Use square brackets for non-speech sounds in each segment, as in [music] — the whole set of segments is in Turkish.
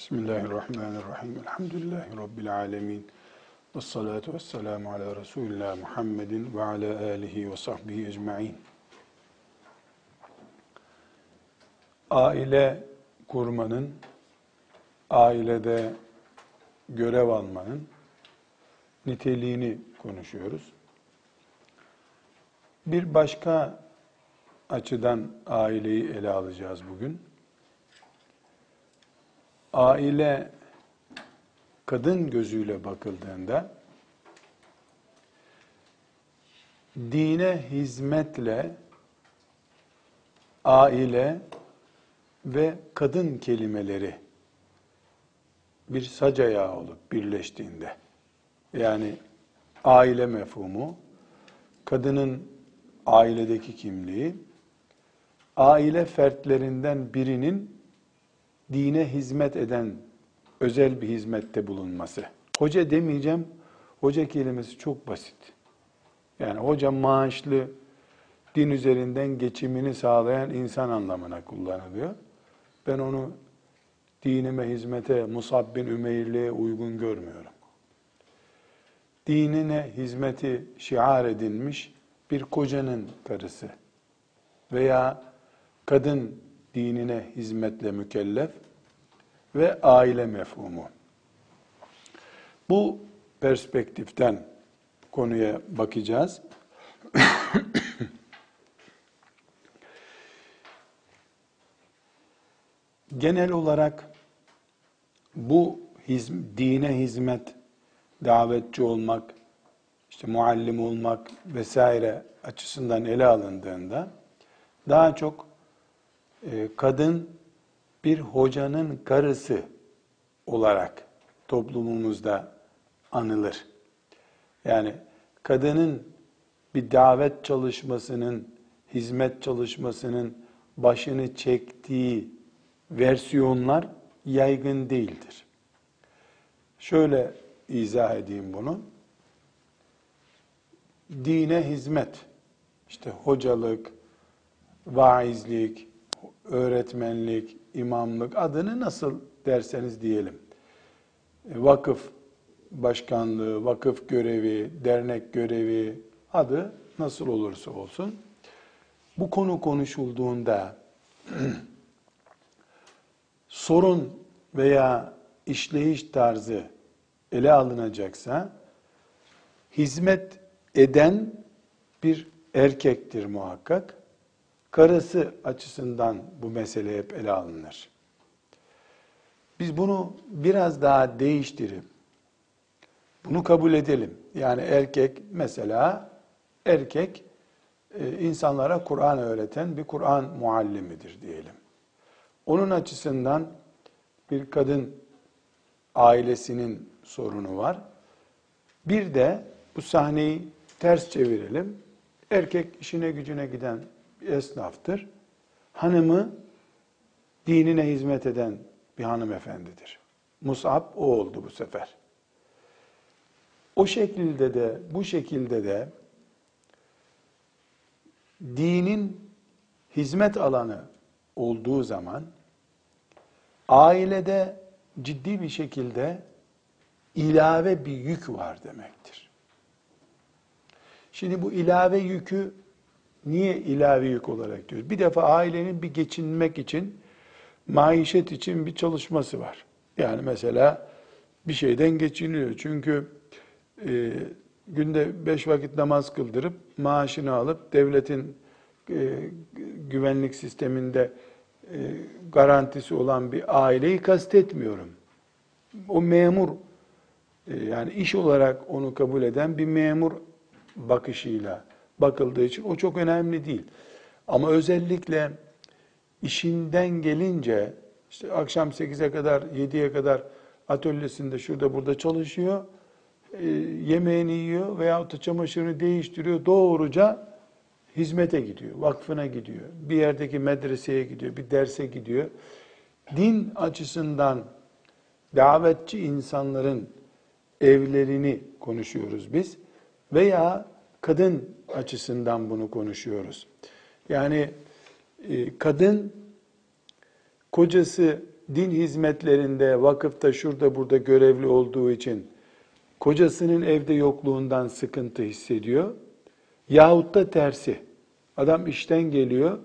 Bismillahirrahmanirrahim. Elhamdülillahi Rabbil alemin. Ve salatu ve selamu ala Resulillah Muhammedin ve ala alihi ve sahbihi ecma'in. Aile kurmanın, ailede görev almanın niteliğini konuşuyoruz. Bir başka açıdan aileyi ele alacağız bugün aile kadın gözüyle bakıldığında dine hizmetle aile ve kadın kelimeleri bir sac ayağı olup birleştiğinde yani aile mefhumu, kadının ailedeki kimliği, aile fertlerinden birinin dine hizmet eden özel bir hizmette bulunması. Hoca demeyeceğim. Hoca kelimesi çok basit. Yani hoca maaşlı din üzerinden geçimini sağlayan insan anlamına kullanılıyor. Ben onu dinime hizmete, Musab bin Ümeyr'liğe uygun görmüyorum. Dinine hizmeti şiar edilmiş bir kocanın karısı veya kadın dinine hizmetle mükellef ve aile mefhumu. Bu perspektiften konuya bakacağız. [coughs] Genel olarak bu hizm, dine hizmet, davetçi olmak, işte muallim olmak vesaire açısından ele alındığında daha çok e, kadın bir hocanın karısı olarak toplumumuzda anılır. Yani kadının bir davet çalışmasının, hizmet çalışmasının başını çektiği versiyonlar yaygın değildir. Şöyle izah edeyim bunu. Dine hizmet, işte hocalık, vaizlik, öğretmenlik, imamlık adını nasıl derseniz diyelim. E, vakıf başkanlığı, vakıf görevi, dernek görevi adı nasıl olursa olsun. Bu konu konuşulduğunda [clears throat] sorun veya işleyiş tarzı ele alınacaksa hizmet eden bir erkektir muhakkak karısı açısından bu mesele hep ele alınır. Biz bunu biraz daha değiştirip bunu kabul edelim. Yani erkek mesela erkek e, insanlara Kur'an öğreten bir Kur'an muallimidir diyelim. Onun açısından bir kadın ailesinin sorunu var. Bir de bu sahneyi ters çevirelim. Erkek işine gücüne giden esnaftır. Hanımı dinine hizmet eden bir hanımefendidir. Mus'ab o oldu bu sefer. O şekilde de, bu şekilde de dinin hizmet alanı olduğu zaman ailede ciddi bir şekilde ilave bir yük var demektir. Şimdi bu ilave yükü Niye ilave yük olarak diyoruz? Bir defa ailenin bir geçinmek için, maişet için bir çalışması var. Yani mesela bir şeyden geçiniyor. Çünkü e, günde beş vakit namaz kıldırıp maaşını alıp devletin e, güvenlik sisteminde e, garantisi olan bir aileyi kastetmiyorum. O memur e, yani iş olarak onu kabul eden bir memur bakışıyla bakıldığı için o çok önemli değil. Ama özellikle işinden gelince işte akşam 8'e kadar 7'ye kadar atölyesinde şurada burada çalışıyor. E, yemeğini yiyor veya da çamaşırını değiştiriyor. Doğruca hizmete gidiyor, vakfına gidiyor. Bir yerdeki medreseye gidiyor, bir derse gidiyor. Din açısından davetçi insanların evlerini konuşuyoruz biz. Veya kadın açısından bunu konuşuyoruz. Yani e, kadın kocası din hizmetlerinde, vakıfta, şurada burada görevli olduğu için kocasının evde yokluğundan sıkıntı hissediyor. Yahut da tersi. Adam işten geliyor.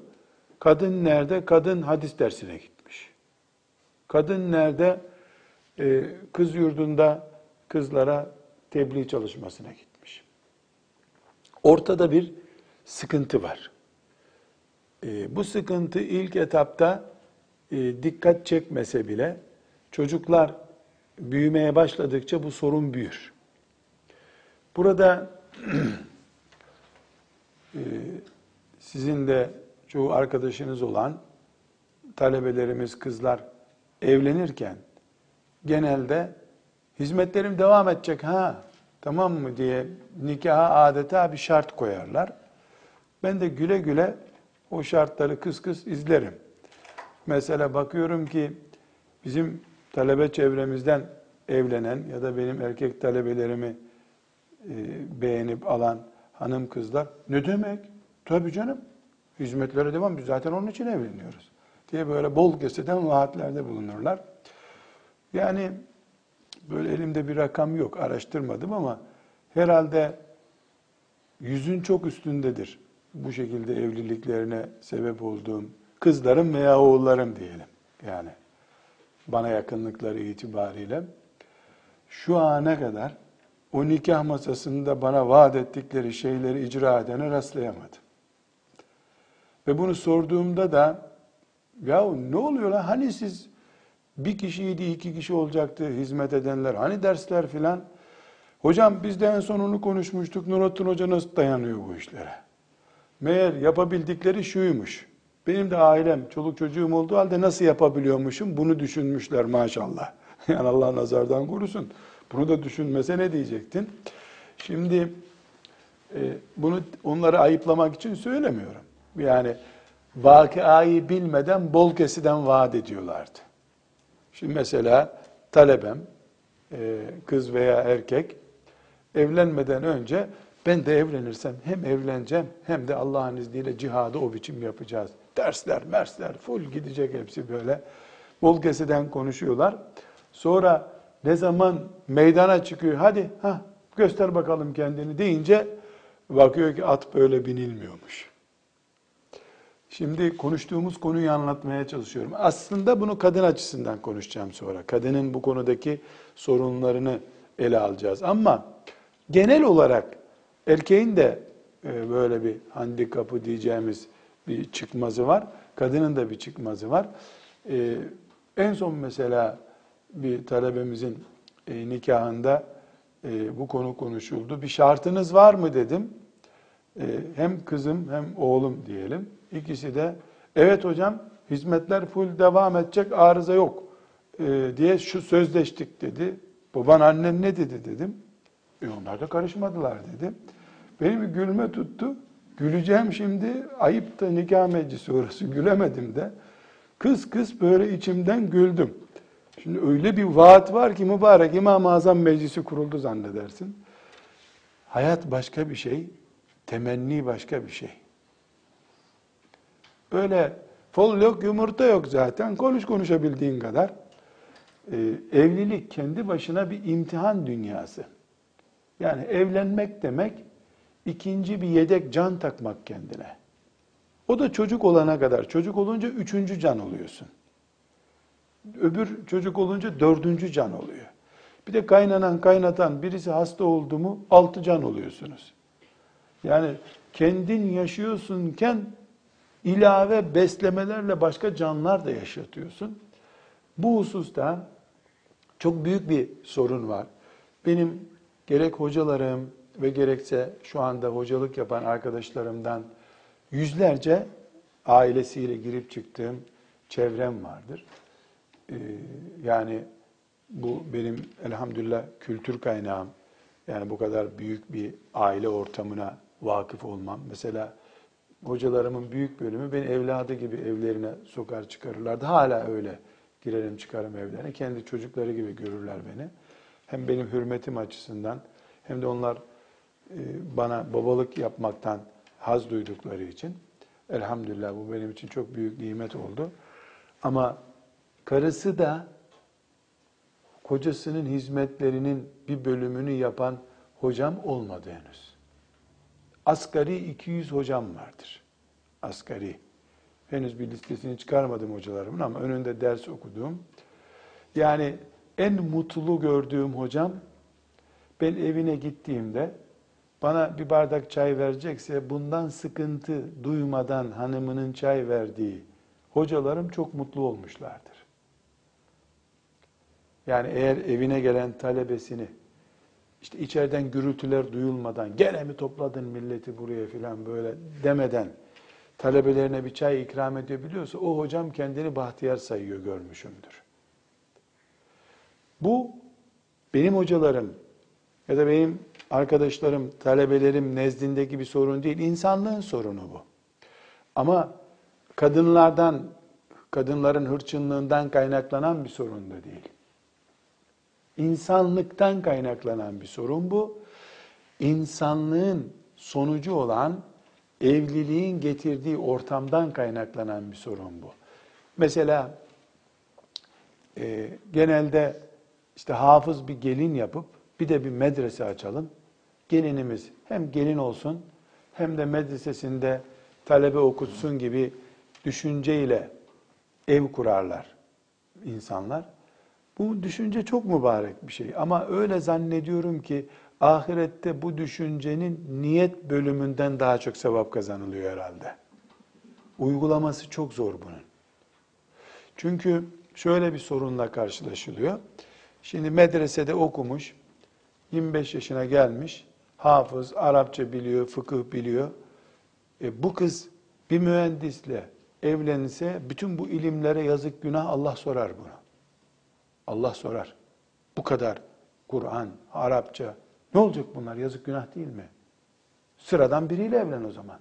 Kadın nerede? Kadın hadis dersine gitmiş. Kadın nerede? Ee, kız yurdunda kızlara tebliğ çalışmasına gitmiş. Ortada bir sıkıntı var. Ee, bu sıkıntı ilk etapta e, dikkat çekmese bile çocuklar büyümeye başladıkça bu sorun büyür. Burada [clears throat] e, sizin de çoğu arkadaşınız olan talebelerimiz, kızlar evlenirken genelde hizmetlerim devam edecek ha tamam mı diye nikaha adeta bir şart koyarlar. Ben de güle güle o şartları kıs kıs izlerim. Mesela bakıyorum ki bizim talebe çevremizden evlenen ya da benim erkek talebelerimi e, beğenip alan hanım kızlar ne demek? Tabii canım. Hizmetlere devam. Biz zaten onun için evleniyoruz. Diye böyle bol keseden vaatlerde bulunurlar. Yani böyle elimde bir rakam yok. Araştırmadım ama herhalde yüzün çok üstündedir. Bu şekilde evliliklerine sebep olduğum kızlarım veya oğullarım diyelim. Yani bana yakınlıkları itibariyle şu ana kadar o nikah masasında bana vaat ettikleri şeyleri icra edene rastlayamadım. Ve bunu sorduğumda da ya ne oluyor lan hani siz bir kişiydi iki kişi olacaktı hizmet edenler. Hani dersler filan? Hocam biz de en son onu konuşmuştuk. Nurattin Hoca nasıl dayanıyor bu işlere? Meğer yapabildikleri şuymuş. Benim de ailem çoluk çocuğum olduğu halde nasıl yapabiliyormuşum? Bunu düşünmüşler maşallah. [laughs] Yani Allah nazardan korusun. Bunu da düşünmese ne diyecektin? Şimdi e, bunu onları ayıplamak için söylemiyorum. Yani vakıayı bilmeden bol kesiden vaat ediyorlardı. Şimdi mesela talebem, e, kız veya erkek evlenmeden önce ben de evlenirsem hem evleneceğim hem de Allah'ın izniyle cihadı o biçim yapacağız. Dersler, mersler, full gidecek hepsi böyle. Bol keseden konuşuyorlar. Sonra ne zaman meydana çıkıyor, hadi ha göster bakalım kendini deyince bakıyor ki at böyle binilmiyormuş. Şimdi konuştuğumuz konuyu anlatmaya çalışıyorum. Aslında bunu kadın açısından konuşacağım sonra. Kadının bu konudaki sorunlarını ele alacağız. Ama genel olarak erkeğin de e, böyle bir handikapı diyeceğimiz bir çıkmazı var. Kadının da bir çıkmazı var. E, en son mesela bir talebemizin e, nikahında bu konu konuşuldu. Bir şartınız var mı dedim. Hem kızım hem oğlum diyelim. İkisi de evet hocam hizmetler full devam edecek arıza yok e, diye şu sözleştik dedi. Baban annen ne dedi dedim. E onlar da karışmadılar dedi. Benim bir gülme tuttu. Güleceğim şimdi ayıp da nikah meclisi orası [laughs] gülemedim de. Kız kız böyle içimden güldüm. Şimdi öyle bir vaat var ki mübarek İmam-ı Azam meclisi kuruldu zannedersin. Hayat başka bir şey, temenni başka bir şey. Öyle fol yok, yumurta yok zaten. Konuş konuşabildiğin kadar. Ee, evlilik kendi başına bir imtihan dünyası. Yani evlenmek demek ikinci bir yedek can takmak kendine. O da çocuk olana kadar. Çocuk olunca üçüncü can oluyorsun. Öbür çocuk olunca dördüncü can oluyor. Bir de kaynanan kaynatan birisi hasta oldu mu altı can oluyorsunuz. Yani kendin yaşıyorsunken ilave beslemelerle başka canlar da yaşatıyorsun. Bu hususta çok büyük bir sorun var. Benim gerek hocalarım ve gerekse şu anda hocalık yapan arkadaşlarımdan yüzlerce ailesiyle girip çıktığım çevrem vardır. Ee, yani bu benim elhamdülillah kültür kaynağım. Yani bu kadar büyük bir aile ortamına vakıf olmam. Mesela hocalarımın büyük bölümü beni evladı gibi evlerine sokar çıkarırlardı. Hala öyle girerim çıkarım evlerine. Kendi çocukları gibi görürler beni. Hem benim hürmetim açısından hem de onlar e, bana babalık yapmaktan haz duydukları için elhamdülillah bu benim için çok büyük nimet oldu. Ama Karısı da kocasının hizmetlerinin bir bölümünü yapan hocam olmadı henüz. Asgari 200 hocam vardır. Asgari. Henüz bir listesini çıkarmadım hocalarımın ama önünde ders okuduğum. Yani en mutlu gördüğüm hocam ben evine gittiğimde bana bir bardak çay verecekse bundan sıkıntı duymadan hanımının çay verdiği hocalarım çok mutlu olmuşlardır. Yani eğer evine gelen talebesini işte içeriden gürültüler duyulmadan gene mi topladın milleti buraya filan böyle demeden talebelerine bir çay ikram edebiliyorsa o hocam kendini bahtiyar sayıyor görmüşümdür. Bu benim hocalarım ya da benim arkadaşlarım, talebelerim nezdindeki bir sorun değil. insanlığın sorunu bu. Ama kadınlardan, kadınların hırçınlığından kaynaklanan bir sorun da değil. İnsanlıktan kaynaklanan bir sorun bu. İnsanlığın sonucu olan evliliğin getirdiği ortamdan kaynaklanan bir sorun bu. Mesela e, genelde işte hafız bir gelin yapıp bir de bir medrese açalım. Gelinimiz hem gelin olsun hem de medresesinde talebe okutsun gibi düşünceyle ev kurarlar insanlar. Bu düşünce çok mübarek bir şey ama öyle zannediyorum ki ahirette bu düşüncenin niyet bölümünden daha çok sevap kazanılıyor herhalde. Uygulaması çok zor bunun. Çünkü şöyle bir sorunla karşılaşılıyor. Şimdi medresede okumuş, 25 yaşına gelmiş, hafız, Arapça biliyor, fıkıh biliyor. E, bu kız bir mühendisle evlenirse bütün bu ilimlere yazık günah Allah sorar buna. Allah sorar. Bu kadar Kur'an, Arapça. Ne olacak bunlar? Yazık günah değil mi? Sıradan biriyle evlen o zaman.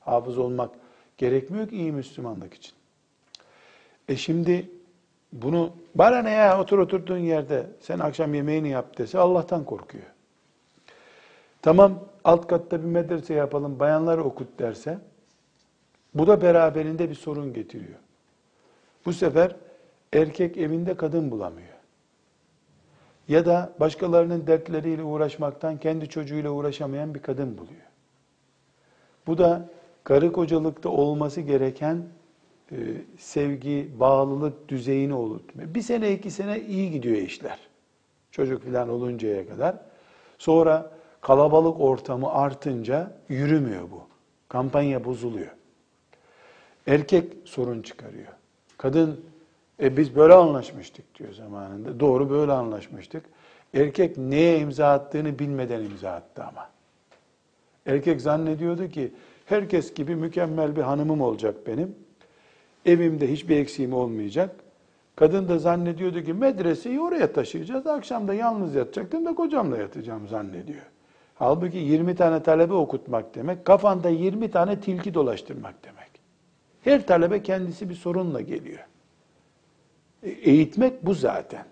Hafız olmak gerekmiyor ki iyi Müslümanlık için. E şimdi bunu bana ne ya otur oturduğun yerde sen akşam yemeğini yap dese Allah'tan korkuyor. Tamam alt katta bir medrese yapalım bayanları okut derse bu da beraberinde bir sorun getiriyor. Bu sefer erkek evinde kadın bulamıyor. Ya da başkalarının dertleriyle uğraşmaktan kendi çocuğuyla uğraşamayan bir kadın buluyor. Bu da karı kocalıkta olması gereken e, sevgi, bağlılık düzeyini olurtmuyor. Bir sene, iki sene iyi gidiyor işler. Çocuk falan oluncaya kadar. Sonra kalabalık ortamı artınca yürümüyor bu. Kampanya bozuluyor. Erkek sorun çıkarıyor. Kadın e biz böyle anlaşmıştık diyor zamanında. Doğru böyle anlaşmıştık. Erkek neye imza attığını bilmeden imza attı ama. Erkek zannediyordu ki herkes gibi mükemmel bir hanımım olacak benim. Evimde hiçbir eksiğim olmayacak. Kadın da zannediyordu ki medreseyi oraya taşıyacağız. Akşam da yalnız yatacaktım da kocamla yatacağım zannediyor. Halbuki 20 tane talebe okutmak demek, kafanda 20 tane tilki dolaştırmak demek. Her talebe kendisi bir sorunla geliyor. Eğitmek bu zaten.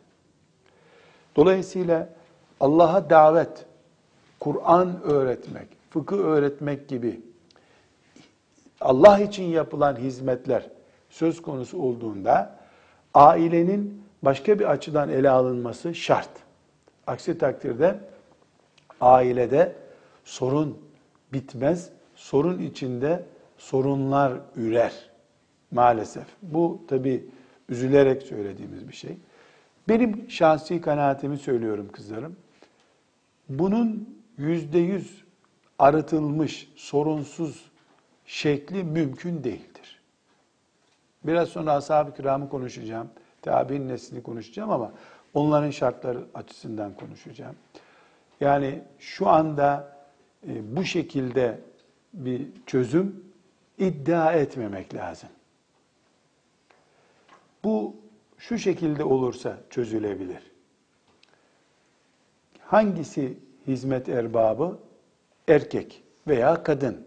Dolayısıyla Allah'a davet, Kur'an öğretmek, fıkıh öğretmek gibi Allah için yapılan hizmetler söz konusu olduğunda ailenin başka bir açıdan ele alınması şart. Aksi takdirde ailede sorun bitmez, sorun içinde sorunlar ürer maalesef. Bu tabi üzülerek söylediğimiz bir şey. Benim şahsi kanaatimi söylüyorum kızlarım. Bunun yüzde yüz arıtılmış, sorunsuz şekli mümkün değildir. Biraz sonra ashab-ı kiramı konuşacağım. Tabi'nin neslini konuşacağım ama onların şartları açısından konuşacağım. Yani şu anda e, bu şekilde bir çözüm iddia etmemek lazım. Bu şu şekilde olursa çözülebilir. Hangisi hizmet erbabı? Erkek veya kadın.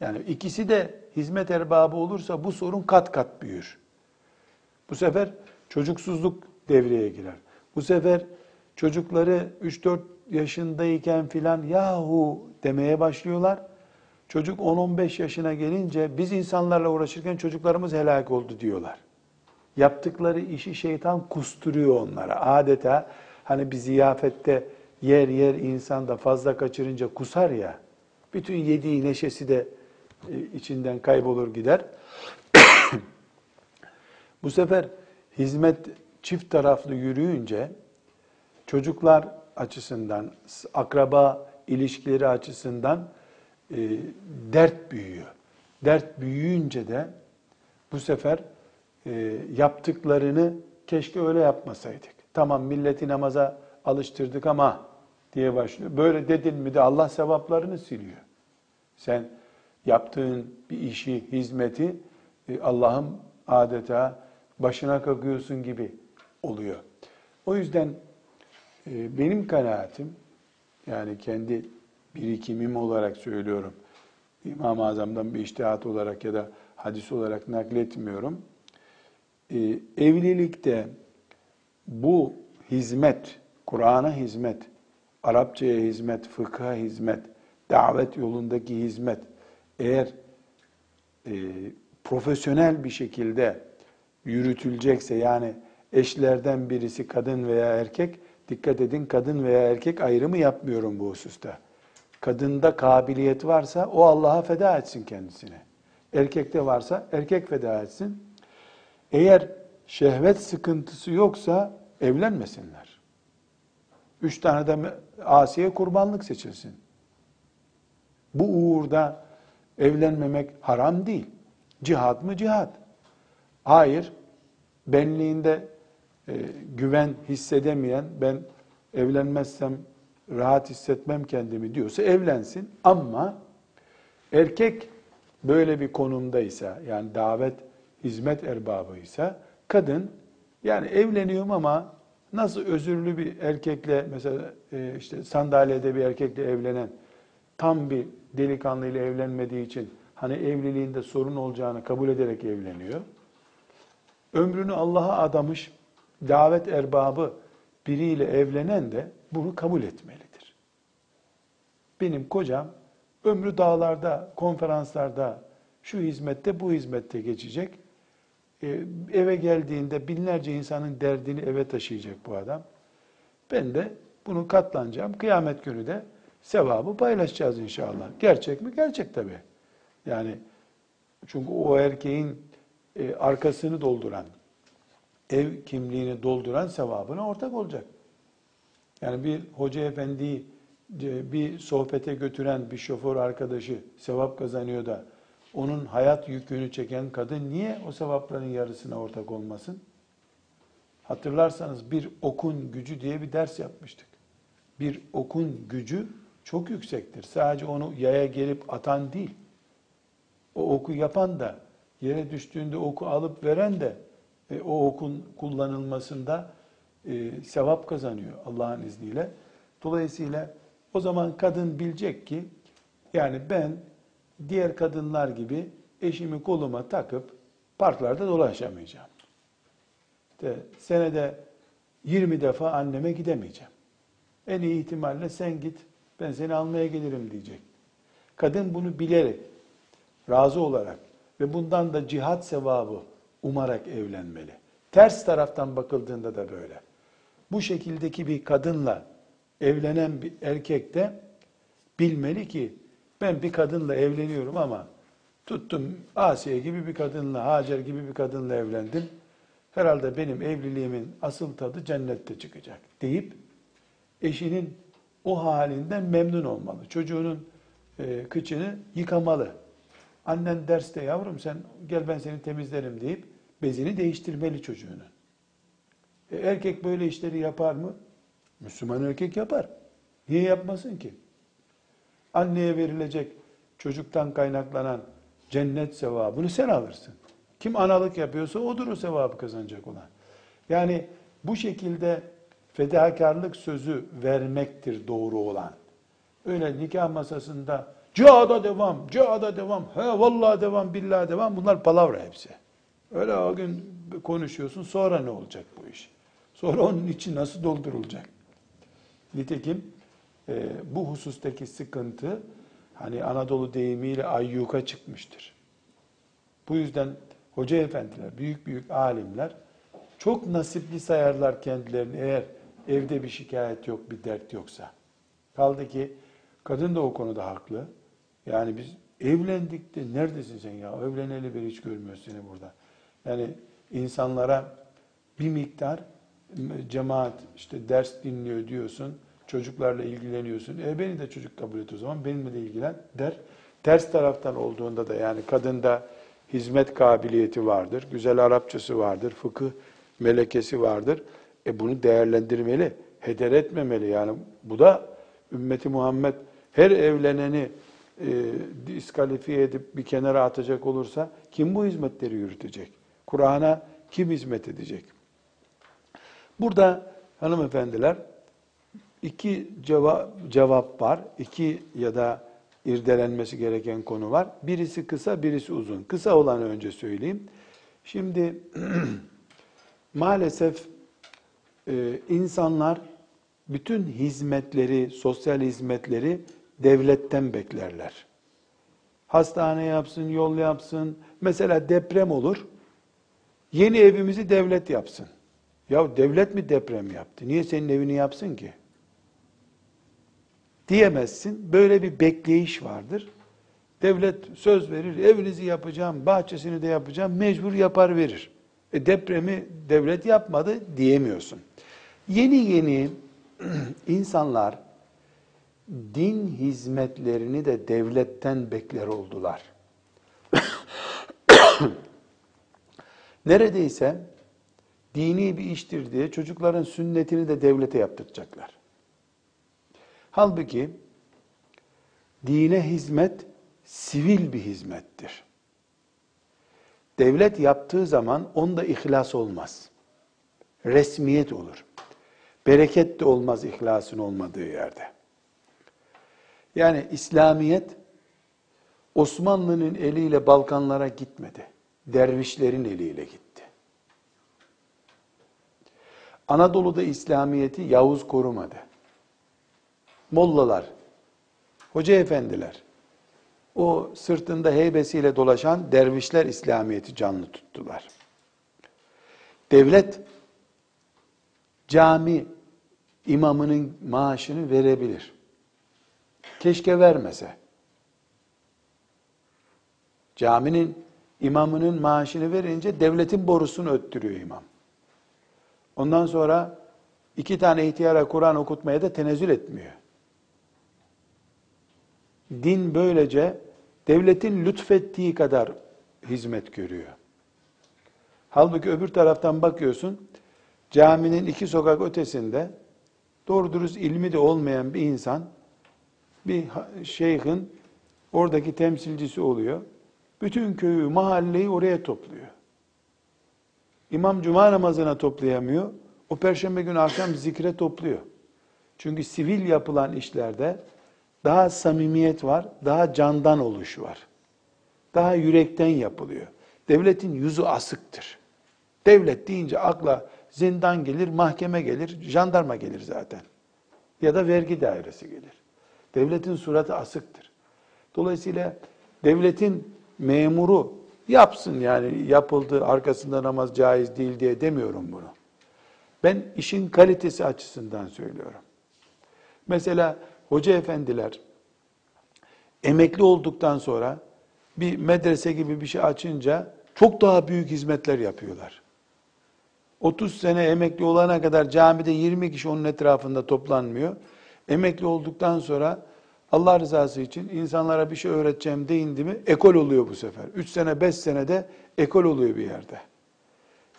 Yani ikisi de hizmet erbabı olursa bu sorun kat kat büyür. Bu sefer çocuksuzluk devreye girer. Bu sefer çocukları 3-4 yaşındayken filan yahu demeye başlıyorlar. Çocuk 10-15 yaşına gelince biz insanlarla uğraşırken çocuklarımız helak oldu diyorlar. Yaptıkları işi şeytan kusturuyor onlara. Adeta hani bir ziyafette yer yer insan da fazla kaçırınca kusar ya. Bütün yediği neşesi de e, içinden kaybolur gider. [coughs] Bu sefer hizmet çift taraflı yürüyünce çocuklar açısından, akraba ilişkileri açısından e, dert büyüyor. Dert büyüyünce de bu sefer e, yaptıklarını keşke öyle yapmasaydık. Tamam milleti namaza alıştırdık ama diye başlıyor. Böyle dedin mi de Allah sevaplarını siliyor. Sen yaptığın bir işi, hizmeti e, Allah'ın adeta başına kakıyorsun gibi oluyor. O yüzden e, benim kanaatim yani kendi birikimim olarak söylüyorum. İmam-ı Azam'dan bir iştihat olarak ya da hadis olarak nakletmiyorum. Ee, evlilikte bu hizmet, Kur'an'a hizmet, Arapçaya hizmet, fıkha hizmet, davet yolundaki hizmet eğer e, profesyonel bir şekilde yürütülecekse yani eşlerden birisi kadın veya erkek dikkat edin kadın veya erkek ayrımı yapmıyorum bu hususta. Kadında kabiliyet varsa o Allah'a feda etsin kendisine. Erkekte varsa erkek feda etsin. Eğer şehvet sıkıntısı yoksa evlenmesinler. Üç tane de Asiye kurbanlık seçilsin. Bu uğurda evlenmemek haram değil. Cihad mı cihad? Hayır. Benliğinde e, güven hissedemeyen, ben evlenmezsem rahat hissetmem kendimi diyorsa evlensin. Ama erkek böyle bir konumdaysa, yani davet, hizmet erbabıysa, kadın yani evleniyorum ama nasıl özürlü bir erkekle mesela e, işte sandalyede bir erkekle evlenen tam bir delikanlı ile evlenmediği için hani evliliğinde sorun olacağını kabul ederek evleniyor. Ömrünü Allah'a adamış davet erbabı biriyle evlenen de bunu kabul etmelidir. Benim kocam ömrü dağlarda, konferanslarda, şu hizmette, bu hizmette geçecek. Ee, eve geldiğinde binlerce insanın derdini eve taşıyacak bu adam. Ben de bunu katlanacağım. Kıyamet günü de sevabı paylaşacağız inşallah. Gerçek mi? Gerçek tabii. Yani çünkü o erkeğin e, arkasını dolduran, ev kimliğini dolduran sevabına ortak olacak. Yani bir hoca efendiyi bir sohbete götüren bir şoför arkadaşı sevap kazanıyor da onun hayat yükünü çeken kadın niye o sevapların yarısına ortak olmasın? Hatırlarsanız bir okun gücü diye bir ders yapmıştık. Bir okun gücü çok yüksektir. Sadece onu yaya gelip atan değil. O oku yapan da yere düştüğünde oku alıp veren de e, o okun kullanılmasında e, sevap kazanıyor Allah'ın izniyle. Dolayısıyla o zaman kadın bilecek ki yani ben diğer kadınlar gibi eşimi koluma takıp parklarda dolaşamayacağım. İşte senede 20 defa anneme gidemeyeceğim. En iyi ihtimalle sen git ben seni almaya gelirim diyecek. Kadın bunu bilerek, razı olarak ve bundan da cihat sevabı umarak evlenmeli. Ters taraftan bakıldığında da böyle. Bu şekildeki bir kadınla evlenen bir erkek de bilmeli ki ben bir kadınla evleniyorum ama tuttum Asiye gibi bir kadınla, Hacer gibi bir kadınla evlendim. Herhalde benim evliliğimin asıl tadı cennette çıkacak deyip eşinin o halinden memnun olmalı. Çocuğunun e, kıçını yıkamalı. Annen derste yavrum sen gel ben seni temizlerim deyip bezini değiştirmeli çocuğunu. E, erkek böyle işleri yapar mı? Müslüman erkek yapar. Niye yapmasın ki? Anneye verilecek çocuktan kaynaklanan cennet sevabını sen alırsın. Kim analık yapıyorsa odur o sevabı kazanacak olan. Yani bu şekilde fedakarlık sözü vermektir doğru olan. Öyle nikah masasında cihada devam, cihada devam, he vallahi devam, billahi devam bunlar palavra hepsi. Öyle o gün konuşuyorsun sonra ne olacak bu iş? Sonra onun için nasıl doldurulacak? Nitekim e, bu husustaki sıkıntı hani Anadolu deyimiyle ayyuka çıkmıştır. Bu yüzden hoca efendiler, büyük büyük alimler çok nasipli sayarlar kendilerini eğer evde bir şikayet yok, bir dert yoksa. Kaldı ki kadın da o konuda haklı. Yani biz evlendik de neredesin sen ya? Evleneli beri hiç görmüyoruz seni burada. Yani insanlara bir miktar cemaat işte ders dinliyor diyorsun. Çocuklarla ilgileniyorsun. E beni de çocuk kabul et o zaman. Benimle de ilgilen der. Ters taraftan olduğunda da yani kadında hizmet kabiliyeti vardır. Güzel Arapçası vardır. Fıkıh melekesi vardır. E bunu değerlendirmeli. Heder etmemeli. Yani bu da ümmeti Muhammed her evleneni e, diskalifiye edip bir kenara atacak olursa kim bu hizmetleri yürütecek? Kur'an'a kim hizmet edecek? Burada hanımefendiler iki cevap, var. İki ya da irdelenmesi gereken konu var. Birisi kısa, birisi uzun. Kısa olanı önce söyleyeyim. Şimdi [clears throat] maalesef e, insanlar bütün hizmetleri, sosyal hizmetleri devletten beklerler. Hastane yapsın, yol yapsın. Mesela deprem olur. Yeni evimizi devlet yapsın. Ya devlet mi deprem yaptı? Niye senin evini yapsın ki? Diyemezsin. Böyle bir bekleyiş vardır. Devlet söz verir, evinizi yapacağım, bahçesini de yapacağım, mecbur yapar verir. E depremi devlet yapmadı diyemiyorsun. Yeni yeni [clears throat] insanlar din hizmetlerini de devletten bekler oldular. [clears throat] Neredeyse dini bir iştir diye çocukların sünnetini de devlete yaptıracaklar. Halbuki dine hizmet sivil bir hizmettir. Devlet yaptığı zaman onda ihlas olmaz. Resmiyet olur. Bereket de olmaz ihlasın olmadığı yerde. Yani İslamiyet Osmanlı'nın eliyle Balkanlara gitmedi. Dervişlerin eliyle gitti. Anadolu'da İslamiyeti Yavuz korumadı. Mollalar, hoca efendiler, o sırtında heybesiyle dolaşan dervişler İslamiyeti canlı tuttular. Devlet cami imamının maaşını verebilir. Keşke vermese. Caminin imamının maaşını verince devletin borusunu öttürüyor imam. Ondan sonra iki tane ihtiyara Kur'an okutmaya da tenezzül etmiyor. Din böylece devletin lütfettiği kadar hizmet görüyor. Halbuki öbür taraftan bakıyorsun, caminin iki sokak ötesinde doğru dürüst ilmi de olmayan bir insan, bir şeyhin oradaki temsilcisi oluyor. Bütün köyü, mahalleyi oraya topluyor. İmam cuma namazına toplayamıyor. O perşembe günü akşam zikre topluyor. Çünkü sivil yapılan işlerde daha samimiyet var, daha candan oluş var. Daha yürekten yapılıyor. Devletin yüzü asıktır. Devlet deyince akla zindan gelir, mahkeme gelir, jandarma gelir zaten. Ya da vergi dairesi gelir. Devletin suratı asıktır. Dolayısıyla devletin memuru yapsın yani yapıldı arkasında namaz caiz değil diye demiyorum bunu. Ben işin kalitesi açısından söylüyorum. Mesela hoca efendiler emekli olduktan sonra bir medrese gibi bir şey açınca çok daha büyük hizmetler yapıyorlar. 30 sene emekli olana kadar camide 20 kişi onun etrafında toplanmıyor. Emekli olduktan sonra Allah rızası için insanlara bir şey öğreteceğim deyindi mi ekol oluyor bu sefer. 3 sene 5 senede ekol oluyor bir yerde.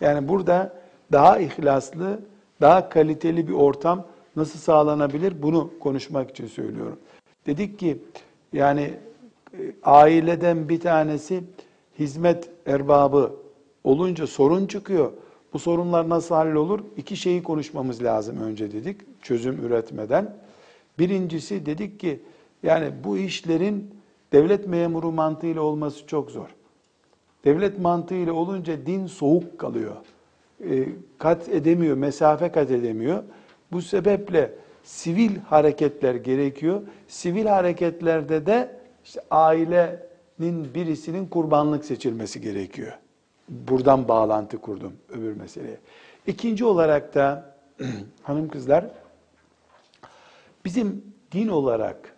Yani burada daha ihlaslı, daha kaliteli bir ortam nasıl sağlanabilir bunu konuşmak için söylüyorum. Dedik ki yani e, aileden bir tanesi hizmet erbabı olunca sorun çıkıyor. Bu sorunlar nasıl hallolur? İki şeyi konuşmamız lazım önce dedik çözüm üretmeden. Birincisi dedik ki yani bu işlerin devlet memuru mantığıyla olması çok zor. Devlet mantığıyla olunca din soğuk kalıyor. E, kat edemiyor, mesafe kat edemiyor. Bu sebeple sivil hareketler gerekiyor. Sivil hareketlerde de işte ailenin birisinin kurbanlık seçilmesi gerekiyor. buradan bağlantı kurdum öbür meseleye. İkinci olarak da [clears throat] hanım kızlar bizim din olarak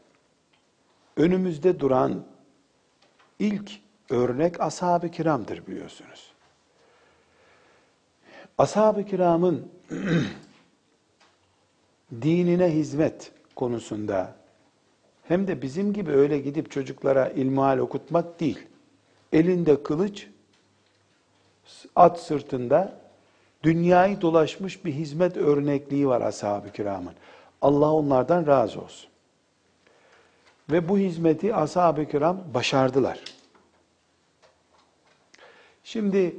önümüzde duran ilk örnek ashab-ı kiramdır biliyorsunuz. Ashab-ı kiramın [clears throat] dinine hizmet konusunda hem de bizim gibi öyle gidip çocuklara ilmihal okutmak değil. Elinde kılıç, at sırtında dünyayı dolaşmış bir hizmet örnekliği var ashab-ı kiramın. Allah onlardan razı olsun. Ve bu hizmeti ashab-ı kiram başardılar. Şimdi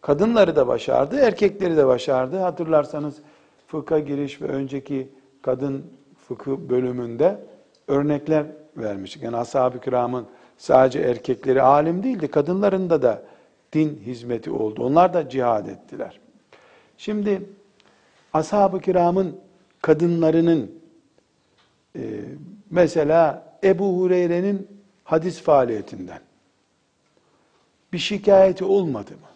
kadınları da başardı, erkekleri de başardı. Hatırlarsanız fıkha giriş ve önceki kadın fıkıh bölümünde örnekler vermiştik. Yani ashab-ı kiramın sadece erkekleri alim değildi, kadınlarında da din hizmeti oldu. Onlar da cihad ettiler. Şimdi ashab-ı kiramın kadınlarının e, mesela Ebu Hureyre'nin hadis faaliyetinden bir şikayeti olmadı mı?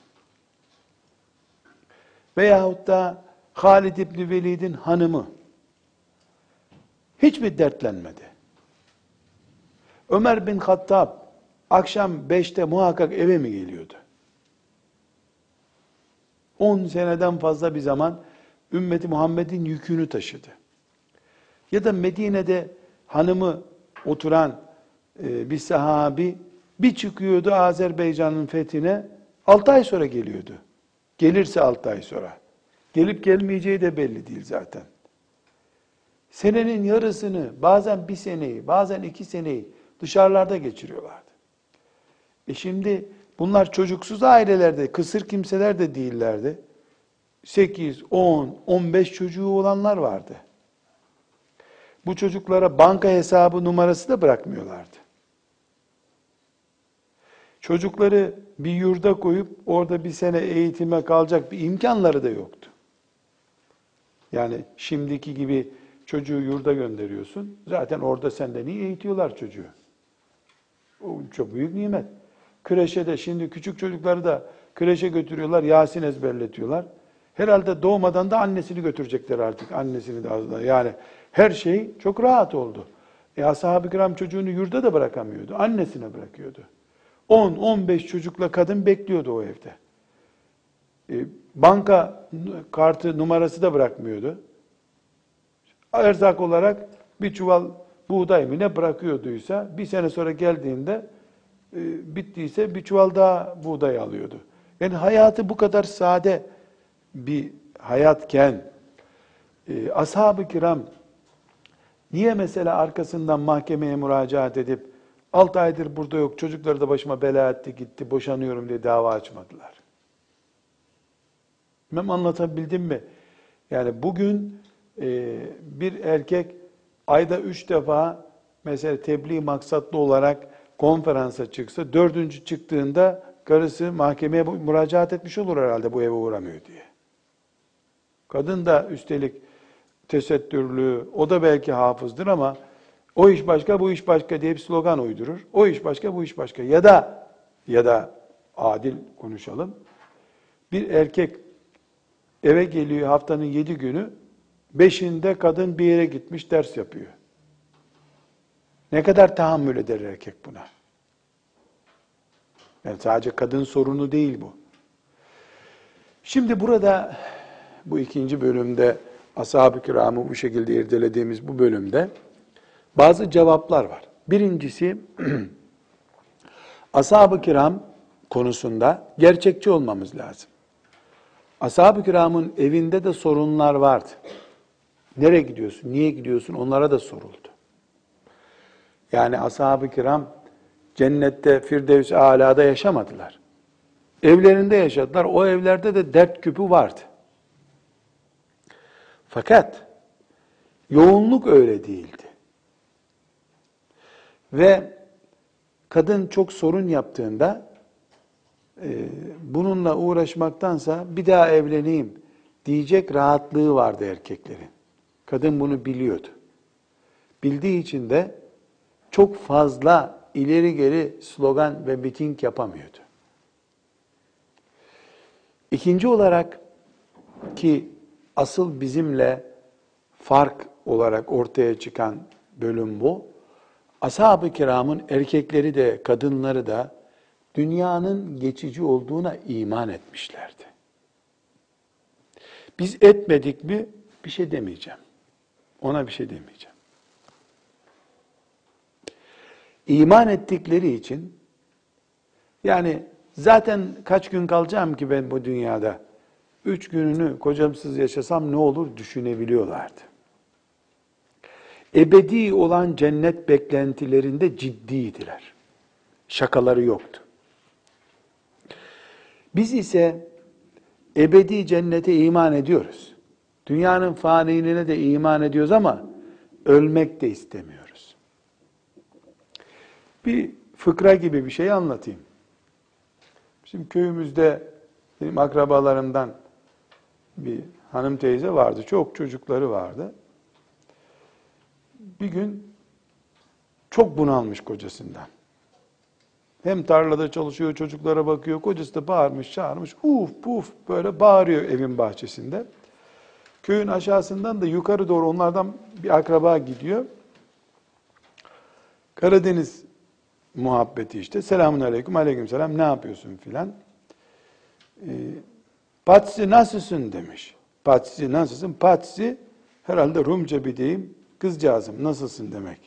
Veyahut da Halid İbni Velid'in hanımı hiç mi dertlenmedi? Ömer bin Hattab akşam beşte muhakkak eve mi geliyordu? 10 seneden fazla bir zaman ümmeti Muhammed'in yükünü taşıdı. Ya da Medine'de hanımı oturan e, bir sahabi bir çıkıyordu Azerbaycan'ın fethine 6 ay sonra geliyordu. Gelirse 6 ay sonra. Gelip gelmeyeceği de belli değil zaten. Senenin yarısını, bazen bir seneyi, bazen iki seneyi dışarılarda geçiriyorlardı. E şimdi bunlar çocuksuz ailelerde, kısır kimseler de değillerdi. 8, 10, 15 çocuğu olanlar vardı. Bu çocuklara banka hesabı numarası da bırakmıyorlardı. Çocukları bir yurda koyup orada bir sene eğitime kalacak bir imkanları da yoktu. Yani şimdiki gibi çocuğu yurda gönderiyorsun. Zaten orada senden iyi eğitiyorlar çocuğu. O çok büyük nimet. Kreşe de şimdi küçük çocukları da kreşe götürüyorlar, Yasin ezberletiyorlar. Herhalde doğmadan da annesini götürecekler artık. Annesini de yani her şey çok rahat oldu. E ashab-ı kiram çocuğunu yurda da bırakamıyordu. Annesine bırakıyordu. 10-15 çocukla kadın bekliyordu o evde. E, banka kartı numarası da bırakmıyordu. Erzak olarak bir çuval buğday mı ne bırakıyorduysa bir sene sonra geldiğinde e, bittiyse bir çuval daha buğday alıyordu. Yani hayatı bu kadar sade bir hayatken e, ashab-ı kiram niye mesela arkasından mahkemeye müracaat edip 6 aydır burada yok çocukları da başıma bela etti gitti boşanıyorum diye dava açmadılar. Bilmem anlatabildim mi? Yani bugün e, bir erkek ayda üç defa mesela tebliğ maksatlı olarak konferansa çıksa, dördüncü çıktığında karısı mahkemeye müracaat etmiş olur herhalde bu eve uğramıyor diye. Kadın da üstelik tesettürlü, o da belki hafızdır ama o iş başka, bu iş başka diye bir slogan uydurur. O iş başka, bu iş başka. Ya da ya da adil konuşalım. Bir erkek eve geliyor haftanın yedi günü, beşinde kadın bir yere gitmiş ders yapıyor. Ne kadar tahammül eder erkek buna? Yani sadece kadın sorunu değil bu. Şimdi burada bu ikinci bölümde ashab-ı kiramı bu şekilde irdelediğimiz bu bölümde bazı cevaplar var. Birincisi [clears throat] ashab-ı kiram konusunda gerçekçi olmamız lazım. Ashab-ı kiramın evinde de sorunlar vardı. Nereye gidiyorsun, niye gidiyorsun onlara da soruldu. Yani ashab-ı kiram cennette Firdevs alada yaşamadılar. Evlerinde yaşadılar. O evlerde de dert küpü vardı. Fakat yoğunluk öyle değildi. Ve kadın çok sorun yaptığında bununla uğraşmaktansa bir daha evleneyim diyecek rahatlığı vardı erkeklerin. Kadın bunu biliyordu. Bildiği için de çok fazla ileri geri slogan ve miting yapamıyordu. İkinci olarak ki asıl bizimle fark olarak ortaya çıkan bölüm bu. Ashab-ı kiramın erkekleri de kadınları da dünyanın geçici olduğuna iman etmişlerdi. Biz etmedik mi bir şey demeyeceğim. Ona bir şey demeyeceğim. İman ettikleri için yani zaten kaç gün kalacağım ki ben bu dünyada? Üç gününü kocamsız yaşasam ne olur düşünebiliyorlardı. Ebedi olan cennet beklentilerinde ciddiydiler. Şakaları yoktu. Biz ise ebedi cennete iman ediyoruz. Dünyanın faniliğine de iman ediyoruz ama ölmek de istemiyoruz. Bir fıkra gibi bir şey anlatayım. Şimdi köyümüzde benim akrabalarımdan bir hanım teyze vardı. Çok çocukları vardı. Bir gün çok bunalmış kocasından. Hem tarlada çalışıyor, çocuklara bakıyor. Kocası da bağırmış, çağırmış. Uf puf böyle bağırıyor evin bahçesinde. Köyün aşağısından da yukarı doğru onlardan bir akraba gidiyor. Karadeniz muhabbeti işte. Selamun aleyküm, aleyküm selam. Ne yapıyorsun filan. Ee, Patsi nasılsın demiş. Patsi nasılsın? Patsi herhalde Rumca bir deyim. Kızcağızım nasılsın demek.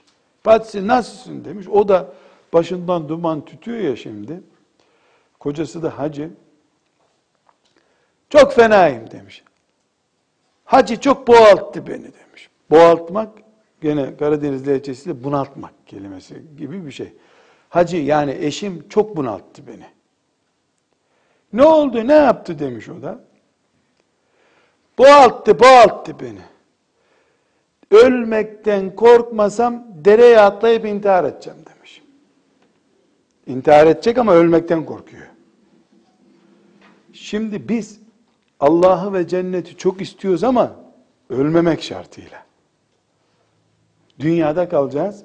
Patsi nasılsın demiş. O da başından duman tütüyor ya şimdi. Kocası da hacı. Çok fenayım demiş. Hacı çok boğalttı beni demiş. Boğaltmak gene Karadeniz lehçesiyle bunaltmak kelimesi gibi bir şey. Hacı yani eşim çok bunalttı beni. Ne oldu ne yaptı demiş o da. Boğalttı boğalttı beni. Ölmekten korkmasam dereye atlayıp intihar edeceğim demiş. İntihar edecek ama ölmekten korkuyor. Şimdi biz Allah'ı ve cenneti çok istiyoruz ama ölmemek şartıyla. Dünyada kalacağız.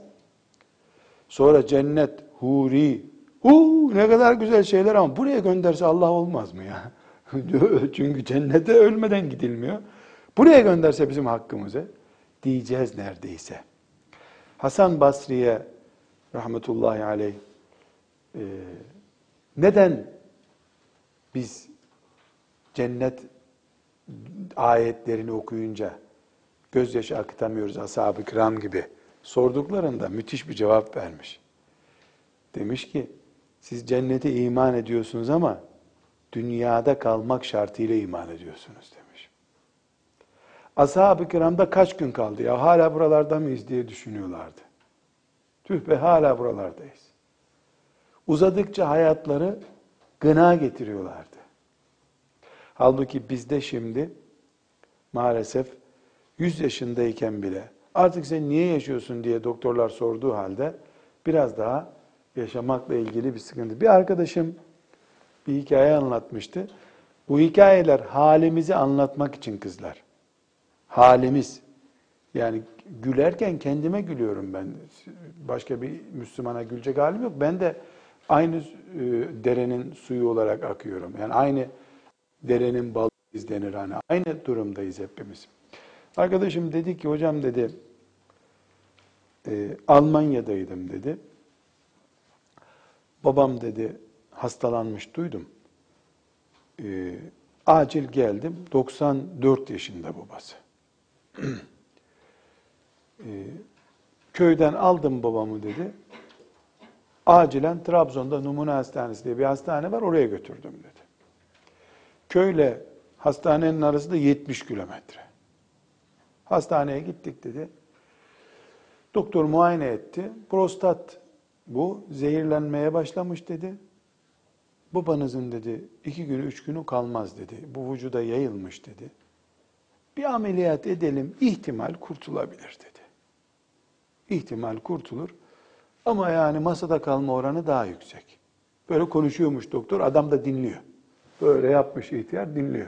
Sonra cennet, huri, Huu, ne kadar güzel şeyler ama buraya gönderse Allah olmaz mı ya? [laughs] Çünkü cennete ölmeden gidilmiyor. Buraya gönderse bizim hakkımızı diyeceğiz neredeyse. Hasan Basri'ye rahmetullahi aleyh e, neden biz cennet ayetlerini okuyunca gözyaşı akıtamıyoruz ashab-ı kiram gibi sorduklarında müthiş bir cevap vermiş. Demiş ki siz cennete iman ediyorsunuz ama dünyada kalmak şartıyla iman ediyorsunuz demiş. Ashab-ı kiramda kaç gün kaldı ya hala buralarda mıyız diye düşünüyorlardı. Tüh be hala buralardayız. Uzadıkça hayatları gına getiriyorlardı. Halbuki bizde şimdi maalesef 100 yaşındayken bile artık sen niye yaşıyorsun diye doktorlar sorduğu halde biraz daha yaşamakla ilgili bir sıkıntı. Bir arkadaşım bir hikaye anlatmıştı. Bu hikayeler halimizi anlatmak için kızlar. Halimiz. Yani gülerken kendime gülüyorum ben. Başka bir Müslümana gülecek halim yok. Ben de aynı e, derenin suyu olarak akıyorum. Yani aynı derenin balı izlenir hani. Aynı durumdayız hepimiz. Arkadaşım dedi ki hocam dedi e, Almanya'daydım dedi. Babam dedi hastalanmış duydum. Ee, acil geldim. 94 yaşında babası. [clears throat] köyden aldım babamı dedi. Acilen Trabzon'da Numune Hastanesi diye bir hastane var oraya götürdüm dedi. Köyle hastanenin arası da 70 kilometre. Hastaneye gittik dedi. Doktor muayene etti. Prostat bu zehirlenmeye başlamış dedi. Babanızın dedi iki günü üç günü kalmaz dedi. Bu vücuda yayılmış dedi. Bir ameliyat edelim ihtimal kurtulabilir dedi. İhtimal kurtulur. Ama yani masada kalma oranı daha yüksek. Böyle konuşuyormuş doktor, adam da dinliyor. Böyle yapmış ihtiyar, dinliyor.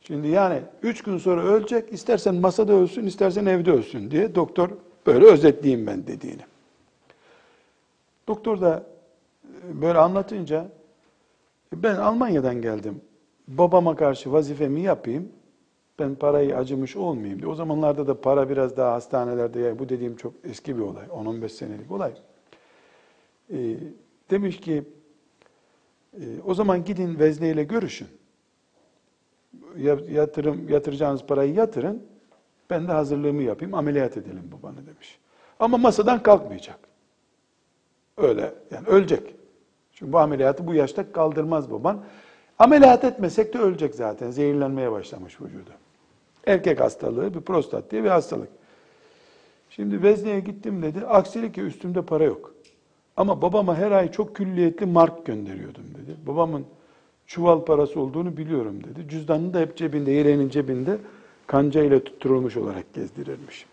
Şimdi yani üç gün sonra ölecek, istersen masada ölsün, istersen evde ölsün diye doktor böyle özetleyeyim ben dediğini. Doktor da e, böyle anlatınca ben Almanya'dan geldim. babama karşı vazifemi yapayım. Ben parayı acımış olmayayım diye. O zamanlarda da para biraz daha hastanelerde, yani bu dediğim çok eski bir olay, 10-15 senelik olay. Ee, demiş ki, e, o zaman gidin vezneyle görüşün. Yatırım, yatıracağınız parayı yatırın, ben de hazırlığımı yapayım, ameliyat edelim babanı demiş. Ama masadan kalkmayacak. Öyle, yani ölecek. Çünkü bu ameliyatı bu yaşta kaldırmaz baban. Ameliyat etmesek de ölecek zaten. Zehirlenmeye başlamış vücudu. Erkek hastalığı, bir prostat diye bir hastalık. Şimdi vezneye gittim dedi. Aksilik ki üstümde para yok. Ama babama her ay çok külliyetli mark gönderiyordum dedi. Babamın çuval parası olduğunu biliyorum dedi. Cüzdanını da hep cebinde, yeleğinin cebinde kanca ile tutturulmuş olarak gezdirirmiş.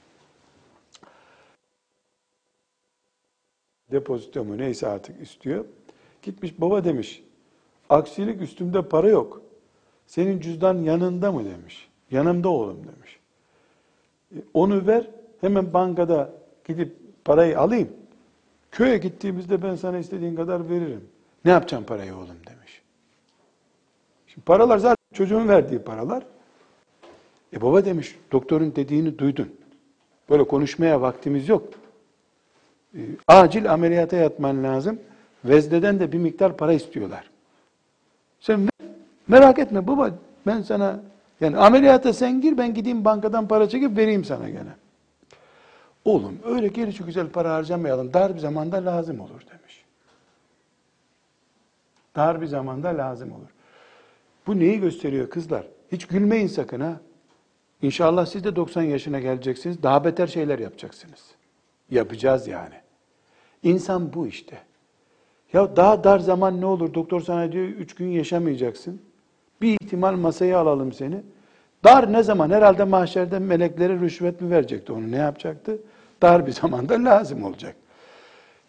Depozito mu neyse artık istiyor. Gitmiş baba demiş. Aksilik üstümde para yok. Senin cüzdan yanında mı demiş. Yanımda oğlum demiş. E, onu ver hemen bankada gidip parayı alayım. Köye gittiğimizde ben sana istediğin kadar veririm. Ne yapacağım parayı oğlum demiş. Şimdi paralar zaten çocuğun verdiği paralar. E baba demiş doktorun dediğini duydun. Böyle konuşmaya vaktimiz yok. E, acil ameliyata yatman lazım. Vezneden de bir miktar para istiyorlar. Sen merak etme baba ben sana yani ameliyata sen gir ben gideyim bankadan para çekip vereyim sana gene. Oğlum öyle gelişi güzel para harcamayalım. Dar bir zamanda lazım olur demiş. Dar bir zamanda lazım olur. Bu neyi gösteriyor kızlar? Hiç gülmeyin sakın ha. İnşallah siz de 90 yaşına geleceksiniz. Daha beter şeyler yapacaksınız. Yapacağız yani. İnsan bu işte. Ya daha dar zaman ne olur? Doktor sana diyor üç gün yaşamayacaksın. Bir ihtimal masaya alalım seni. Dar ne zaman? Herhalde mahşerde meleklere rüşvet mi verecekti? Onu ne yapacaktı? Dar bir zamanda [laughs] lazım olacak.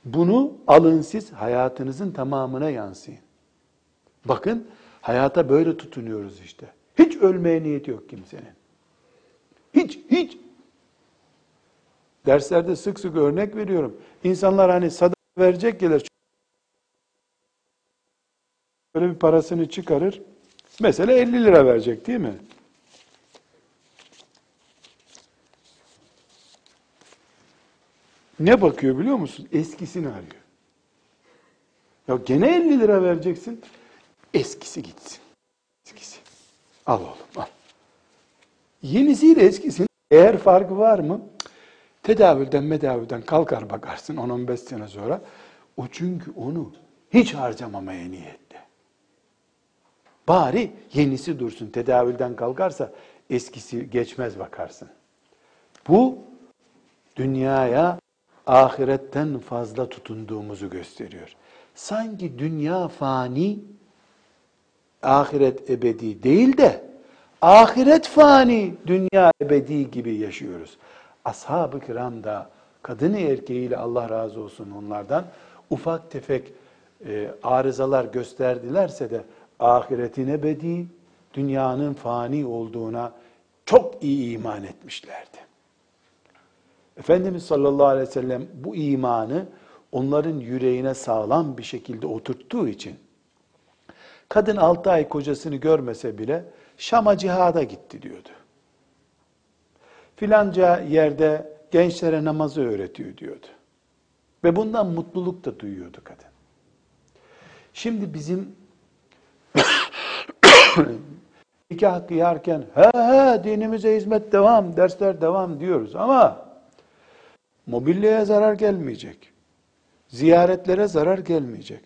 Bunu alın siz hayatınızın tamamına yansıyın. Bakın hayata böyle tutunuyoruz işte. Hiç ölmeye niyeti yok kimsenin. Hiç, hiç. Derslerde sık sık örnek veriyorum. İnsanlar hani sadaka verecek gelir. Böyle bir parasını çıkarır. Mesela 50 lira verecek değil mi? Ne bakıyor biliyor musun? Eskisini arıyor. Ya gene 50 lira vereceksin. Eskisi gitsin. Eskisi. Al oğlum al. Yenisiyle eskisinin eğer farkı var mı? Tedavülden medavülden kalkar bakarsın 10-15 sene sonra. O çünkü onu hiç harcamamaya niyetli. Bari yenisi dursun. Tedavülden kalkarsa eskisi geçmez bakarsın. Bu dünyaya ahiretten fazla tutunduğumuzu gösteriyor. Sanki dünya fani, ahiret ebedi değil de ahiret fani, dünya ebedi gibi yaşıyoruz. Ashab-ı kiram da kadını erkeğiyle Allah razı olsun onlardan ufak tefek e, arızalar gösterdilerse de ahiretin ebedi, dünyanın fani olduğuna çok iyi iman etmişlerdi. Efendimiz sallallahu aleyhi ve sellem bu imanı onların yüreğine sağlam bir şekilde oturttuğu için kadın altı ay kocasını görmese bile Şam'a cihada gitti diyordu. Filanca yerde gençlere namazı öğretiyor diyordu. Ve bundan mutluluk da duyuyordu kadın. Şimdi bizim nikah kıyarken he he dinimize hizmet devam, dersler devam diyoruz ama mobilyaya zarar gelmeyecek. Ziyaretlere zarar gelmeyecek.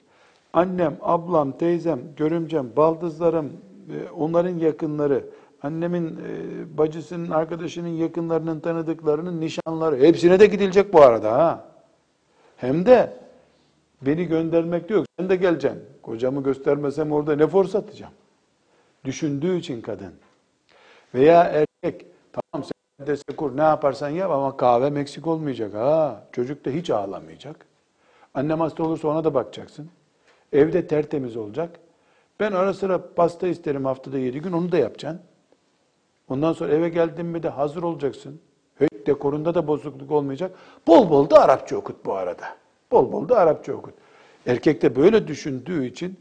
Annem, ablam, teyzem, görümcem, baldızlarım, e, onların yakınları, annemin e, bacısının, arkadaşının yakınlarının tanıdıklarının nişanları, hepsine de gidilecek bu arada ha. Hem de beni göndermek yok. Sen de geleceksin. Kocamı göstermesem orada ne for satacağım? Düşündüğü için kadın. Veya erkek, tamam sen de sekur ne yaparsan yap ama kahve eksik olmayacak. Ha, çocuk da hiç ağlamayacak. Annem hasta olursa ona da bakacaksın. Evde tertemiz olacak. Ben ara sıra pasta isterim haftada yedi gün onu da yapacaksın. Ondan sonra eve geldin mi de hazır olacaksın. Höyt dekorunda da bozukluk olmayacak. Bol bol da Arapça okut bu arada. Bol bol da Arapça okut. Erkek de böyle düşündüğü için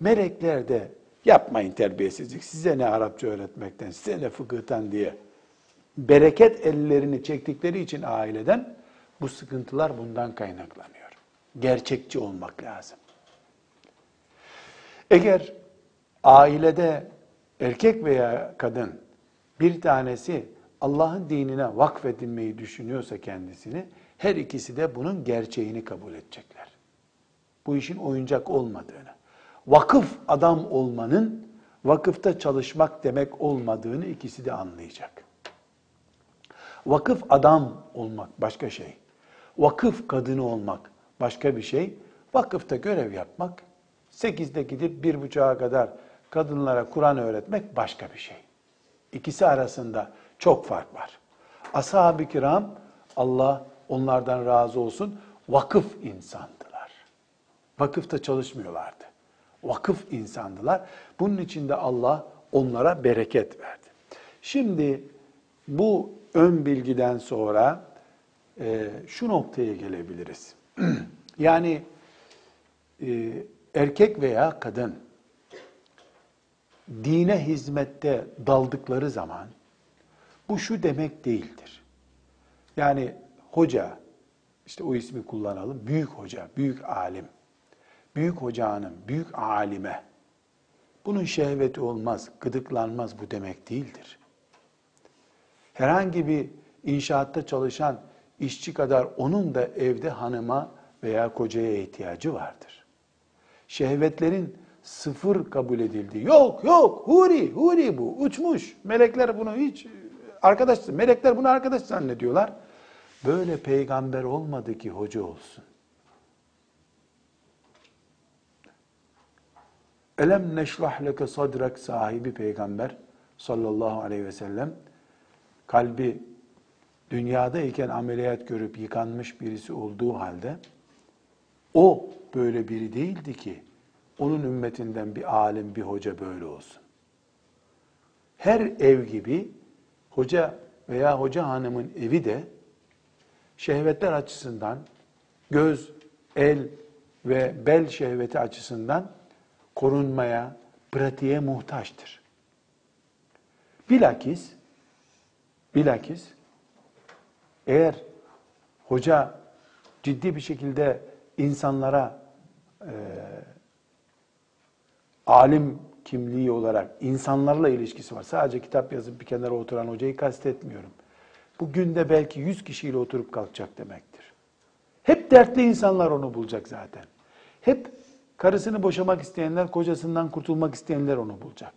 melekler de Yapmayın terbiyesizlik. Size ne Arapça öğretmekten, size ne fıkıhtan diye. Bereket ellerini çektikleri için aileden bu sıkıntılar bundan kaynaklanıyor. Gerçekçi olmak lazım. Eğer ailede erkek veya kadın bir tanesi Allah'ın dinine vakfedilmeyi düşünüyorsa kendisini, her ikisi de bunun gerçeğini kabul edecekler. Bu işin oyuncak olmadığını, vakıf adam olmanın vakıfta çalışmak demek olmadığını ikisi de anlayacak. Vakıf adam olmak başka şey. Vakıf kadını olmak başka bir şey. Vakıfta görev yapmak, sekizde gidip bir buçuğa kadar kadınlara Kur'an öğretmek başka bir şey. İkisi arasında çok fark var. Ashab-ı kiram, Allah onlardan razı olsun, vakıf insandılar. Vakıfta çalışmıyorlardı. Vakıf insandılar. Bunun için de Allah onlara bereket verdi. Şimdi bu ön bilgiden sonra e, şu noktaya gelebiliriz. [clears throat] yani e, erkek veya kadın dine hizmette daldıkları zaman bu şu demek değildir. Yani hoca, işte o ismi kullanalım, büyük hoca, büyük alim, büyük hoca hanım, büyük alime. Bunun şehveti olmaz, gıdıklanmaz bu demek değildir. Herhangi bir inşaatta çalışan işçi kadar onun da evde hanıma veya kocaya ihtiyacı vardır. Şehvetlerin sıfır kabul edildi. Yok yok huri huri bu uçmuş. Melekler bunu hiç arkadaş melekler bunu arkadaş zannediyorlar. Böyle peygamber olmadı ki hoca olsun. Elem neşrah leke sadrak sahibi peygamber sallallahu aleyhi ve sellem kalbi dünyadayken ameliyat görüp yıkanmış birisi olduğu halde o böyle biri değildi ki onun ümmetinden bir alim, bir hoca böyle olsun. Her ev gibi hoca veya hoca hanımın evi de şehvetler açısından göz, el ve bel şehveti açısından korunmaya, pratiğe muhtaçtır. Bilakis, bilakis eğer hoca ciddi bir şekilde insanlara e, alim kimliği olarak insanlarla ilişkisi var. Sadece kitap yazıp bir kenara oturan hocayı kastetmiyorum. Bu günde belki yüz kişiyle oturup kalkacak demektir. Hep dertli insanlar onu bulacak zaten. Hep karısını boşamak isteyenler, kocasından kurtulmak isteyenler onu bulacak.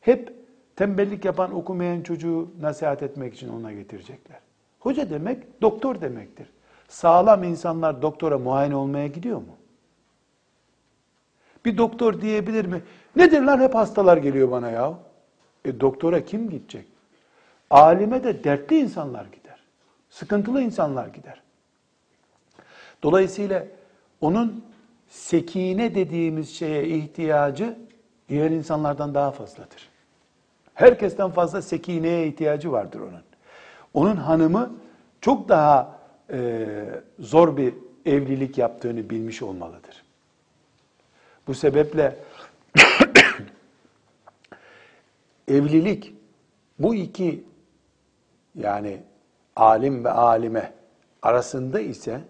Hep tembellik yapan, okumayan çocuğu nasihat etmek için ona getirecekler. Hoca demek doktor demektir. Sağlam insanlar doktora muayene olmaya gidiyor mu? Bir doktor diyebilir mi? Nedir lan hep hastalar geliyor bana ya? E doktora kim gidecek? Alime de dertli insanlar gider. Sıkıntılı insanlar gider. Dolayısıyla onun sekine dediğimiz şeye ihtiyacı diğer insanlardan daha fazladır. Herkesten fazla sekineye ihtiyacı vardır onun. Onun hanımı çok daha e, zor bir evlilik yaptığını bilmiş olmalıdır. Bu sebeple [coughs] evlilik bu iki yani alim ve alime arasında ise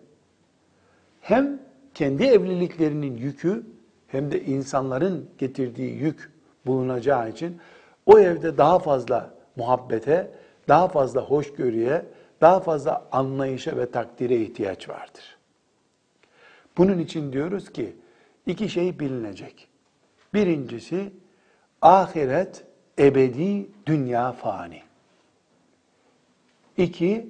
hem kendi evliliklerinin yükü hem de insanların getirdiği yük bulunacağı için o evde daha fazla muhabbete, daha fazla hoşgörüye, daha fazla anlayışa ve takdire ihtiyaç vardır. Bunun için diyoruz ki iki şey bilinecek. Birincisi ahiret ebedi, dünya fani. İki,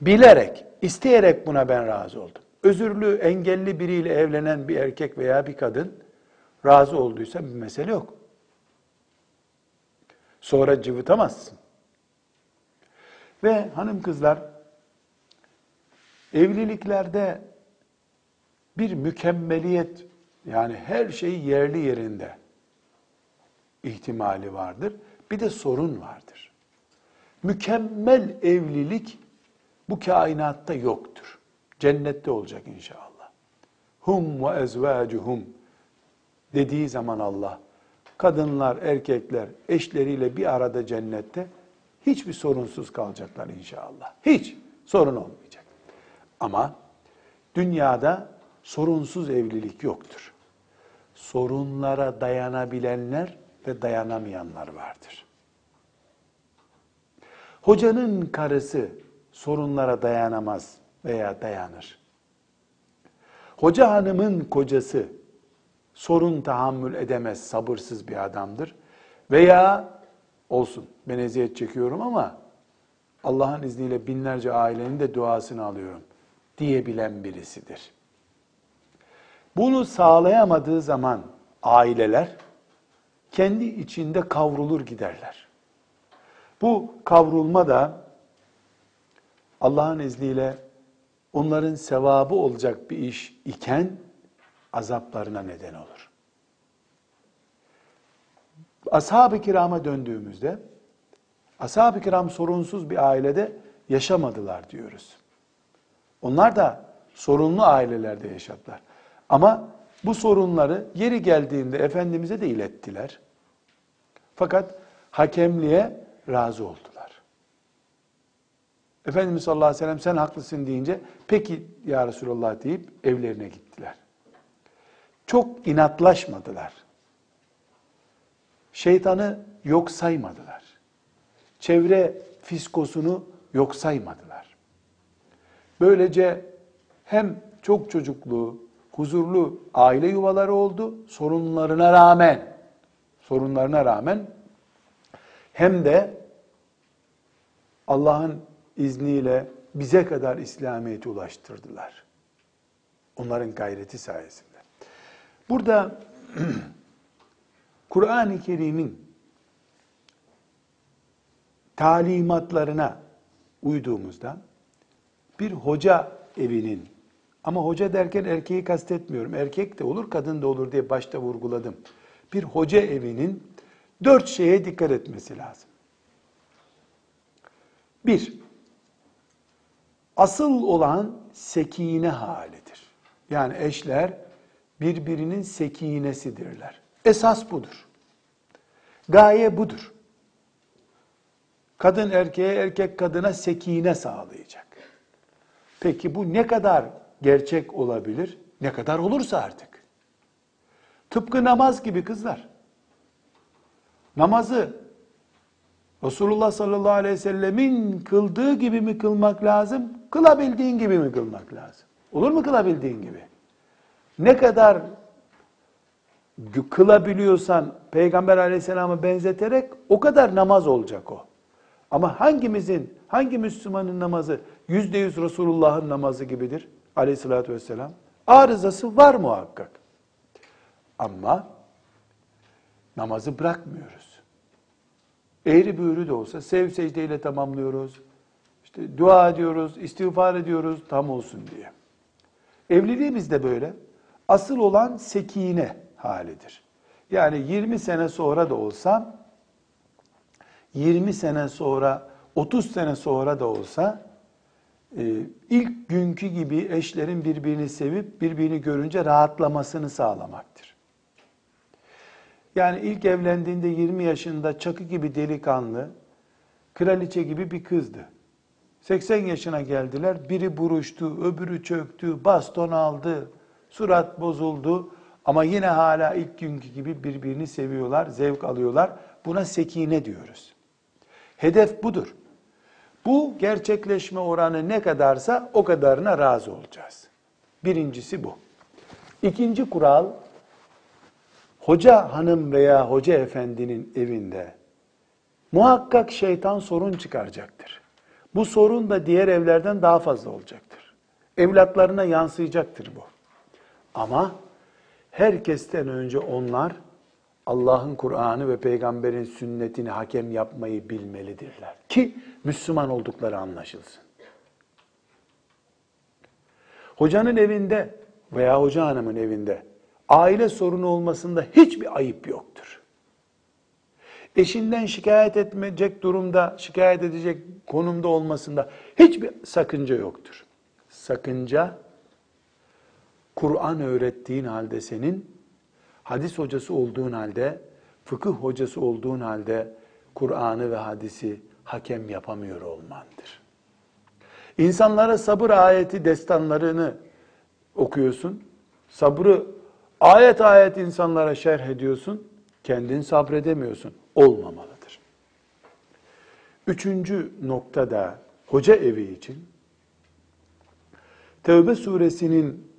bilerek, isteyerek buna ben razı oldum. Özürlü, engelli biriyle evlenen bir erkek veya bir kadın razı olduysa bir mesele yok. Sonra cıvıtamazsın. Ve hanım kızlar, evliliklerde bir mükemmeliyet, yani her şey yerli yerinde ihtimali vardır. Bir de sorun vardır. Mükemmel evlilik bu kainatta yoktur. Cennette olacak inşallah. Hum ve ezvacuhum dediği zaman Allah, kadınlar, erkekler eşleriyle bir arada cennette hiçbir sorunsuz kalacaklar inşallah. Hiç sorun olmayacak. Ama dünyada sorunsuz evlilik yoktur. Sorunlara dayanabilenler ve dayanamayanlar vardır. Hocanın karısı sorunlara dayanamaz veya dayanır. Hoca hanımın kocası sorun tahammül edemez, sabırsız bir adamdır. Veya olsun ben eziyet çekiyorum ama Allah'ın izniyle binlerce ailenin de duasını alıyorum diyebilen birisidir. Bunu sağlayamadığı zaman aileler kendi içinde kavrulur giderler. Bu kavrulma da Allah'ın izniyle onların sevabı olacak bir iş iken azaplarına neden olur. Ashab-ı kirama döndüğümüzde ashab-ı kiram sorunsuz bir ailede yaşamadılar diyoruz. Onlar da sorunlu ailelerde yaşadılar. Ama bu sorunları yeri geldiğinde Efendimiz'e de ilettiler. Fakat hakemliğe razı oldular. Efendimiz sallallahu aleyhi ve sellem sen haklısın deyince peki ya Resulallah deyip evlerine gittiler. Çok inatlaşmadılar. Şeytanı yok saymadılar. Çevre fiskosunu yok saymadılar. Böylece hem çok çocuklu, huzurlu aile yuvaları oldu sorunlarına rağmen sorunlarına rağmen hem de Allah'ın izniyle bize kadar İslamiyet'i ulaştırdılar. Onların gayreti sayesinde. Burada [clears throat] Kur'an-ı Kerim'in talimatlarına uyduğumuzda bir hoca evinin ama hoca derken erkeği kastetmiyorum. Erkek de olur, kadın da olur diye başta vurguladım. Bir hoca evinin dört şeye dikkat etmesi lazım. Bir, asıl olan sekine halidir. Yani eşler birbirinin sekinesidirler. Esas budur. Gaye budur. Kadın erkeğe, erkek kadına sekine sağlayacak. Peki bu ne kadar gerçek olabilir? Ne kadar olursa artık. Tıpkı namaz gibi kızlar. Namazı Resulullah sallallahu aleyhi ve sellemin kıldığı gibi mi kılmak lazım? Kılabildiğin gibi mi kılmak lazım? Olur mu kılabildiğin gibi? Ne kadar kılabiliyorsan Peygamber aleyhisselamı benzeterek o kadar namaz olacak o. Ama hangimizin, hangi Müslümanın namazı yüzde yüz Resulullah'ın namazı gibidir aleyhissalatü vesselam? Arızası var muhakkak. Ama namazı bırakmıyoruz. Eğri büğrü de olsa sev secdeyle tamamlıyoruz. İşte dua ediyoruz, istiğfar ediyoruz tam olsun diye. Evliliğimiz de böyle. Asıl olan sekine halidir. Yani 20 sene sonra da olsa 20 sene sonra 30 sene sonra da olsa e, ilk günkü gibi eşlerin birbirini sevip birbirini görünce rahatlamasını sağlamaktır. Yani ilk evlendiğinde 20 yaşında çakı gibi delikanlı, kraliçe gibi bir kızdı. 80 yaşına geldiler, biri buruştu, öbürü çöktü, baston aldı, surat bozuldu. Ama yine hala ilk günkü gibi birbirini seviyorlar, zevk alıyorlar. Buna sekine diyoruz. Hedef budur. Bu gerçekleşme oranı ne kadarsa o kadarına razı olacağız. Birincisi bu. İkinci kural, hoca hanım veya hoca efendinin evinde muhakkak şeytan sorun çıkaracaktır. Bu sorun da diğer evlerden daha fazla olacaktır. Evlatlarına yansıyacaktır bu. Ama herkesten önce onlar Allah'ın Kur'an'ı ve peygamberin sünnetini hakem yapmayı bilmelidirler. Ki Müslüman oldukları anlaşılsın. Hocanın evinde veya hoca hanımın evinde aile sorunu olmasında hiçbir ayıp yoktur. Eşinden şikayet etmeyecek durumda, şikayet edecek konumda olmasında hiçbir sakınca yoktur. Sakınca Kur'an öğrettiğin halde senin hadis hocası olduğun halde, fıkıh hocası olduğun halde Kur'an'ı ve hadisi hakem yapamıyor olmandır. İnsanlara sabır ayeti destanlarını okuyorsun. Sabrı ayet ayet insanlara şerh ediyorsun. Kendin sabredemiyorsun. Olmamalıdır. Üçüncü noktada hoca evi için Tevbe suresinin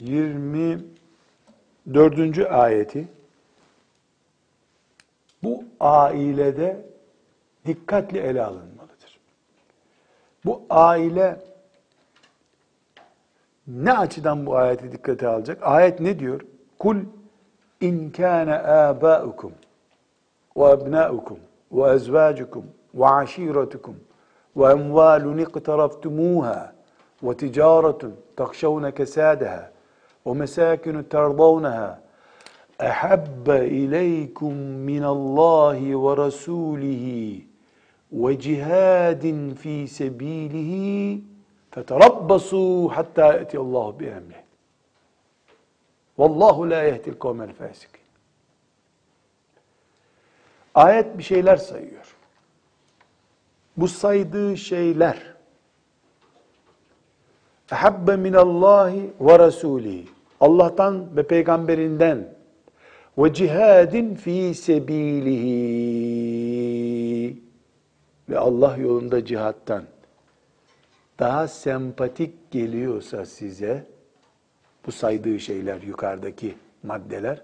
24. ayeti bu ailede dikkatli ele alınmalıdır. Bu aile ne açıdan bu ayeti dikkate alacak? Ayet ne diyor? Kul in kana abaukum ve abnaukum ve ezvacukum ve aşiretukum ve emvalun iqtaraftumuha ve ticaretun takşavne kesadaha ve mesakinu terdavnaha اَحَبَّ اِلَيْكُمْ مِنَ اللّٰهِ وَرَسُولِهِ وَجِهَادٍ ف۪ي سَب۪يلِهِ فَتَرَبَّصُوا حَتَّى اَتِيَ اللّٰهُ بِاَمْرِهِ وَاللّٰهُ لَا يَهْدِ الْقَوْمَ الْفَاسِقِينَ Ayet bir şeyler sayıyor. Bu saydığı şeyler اَحَبَّ مِنَ اللّٰهِ وَرَسُولِهِ Allah'tan ve peygamberinden ve cihadin fi sebilihi ve Allah yolunda cihattan daha sempatik geliyorsa size bu saydığı şeyler yukarıdaki maddeler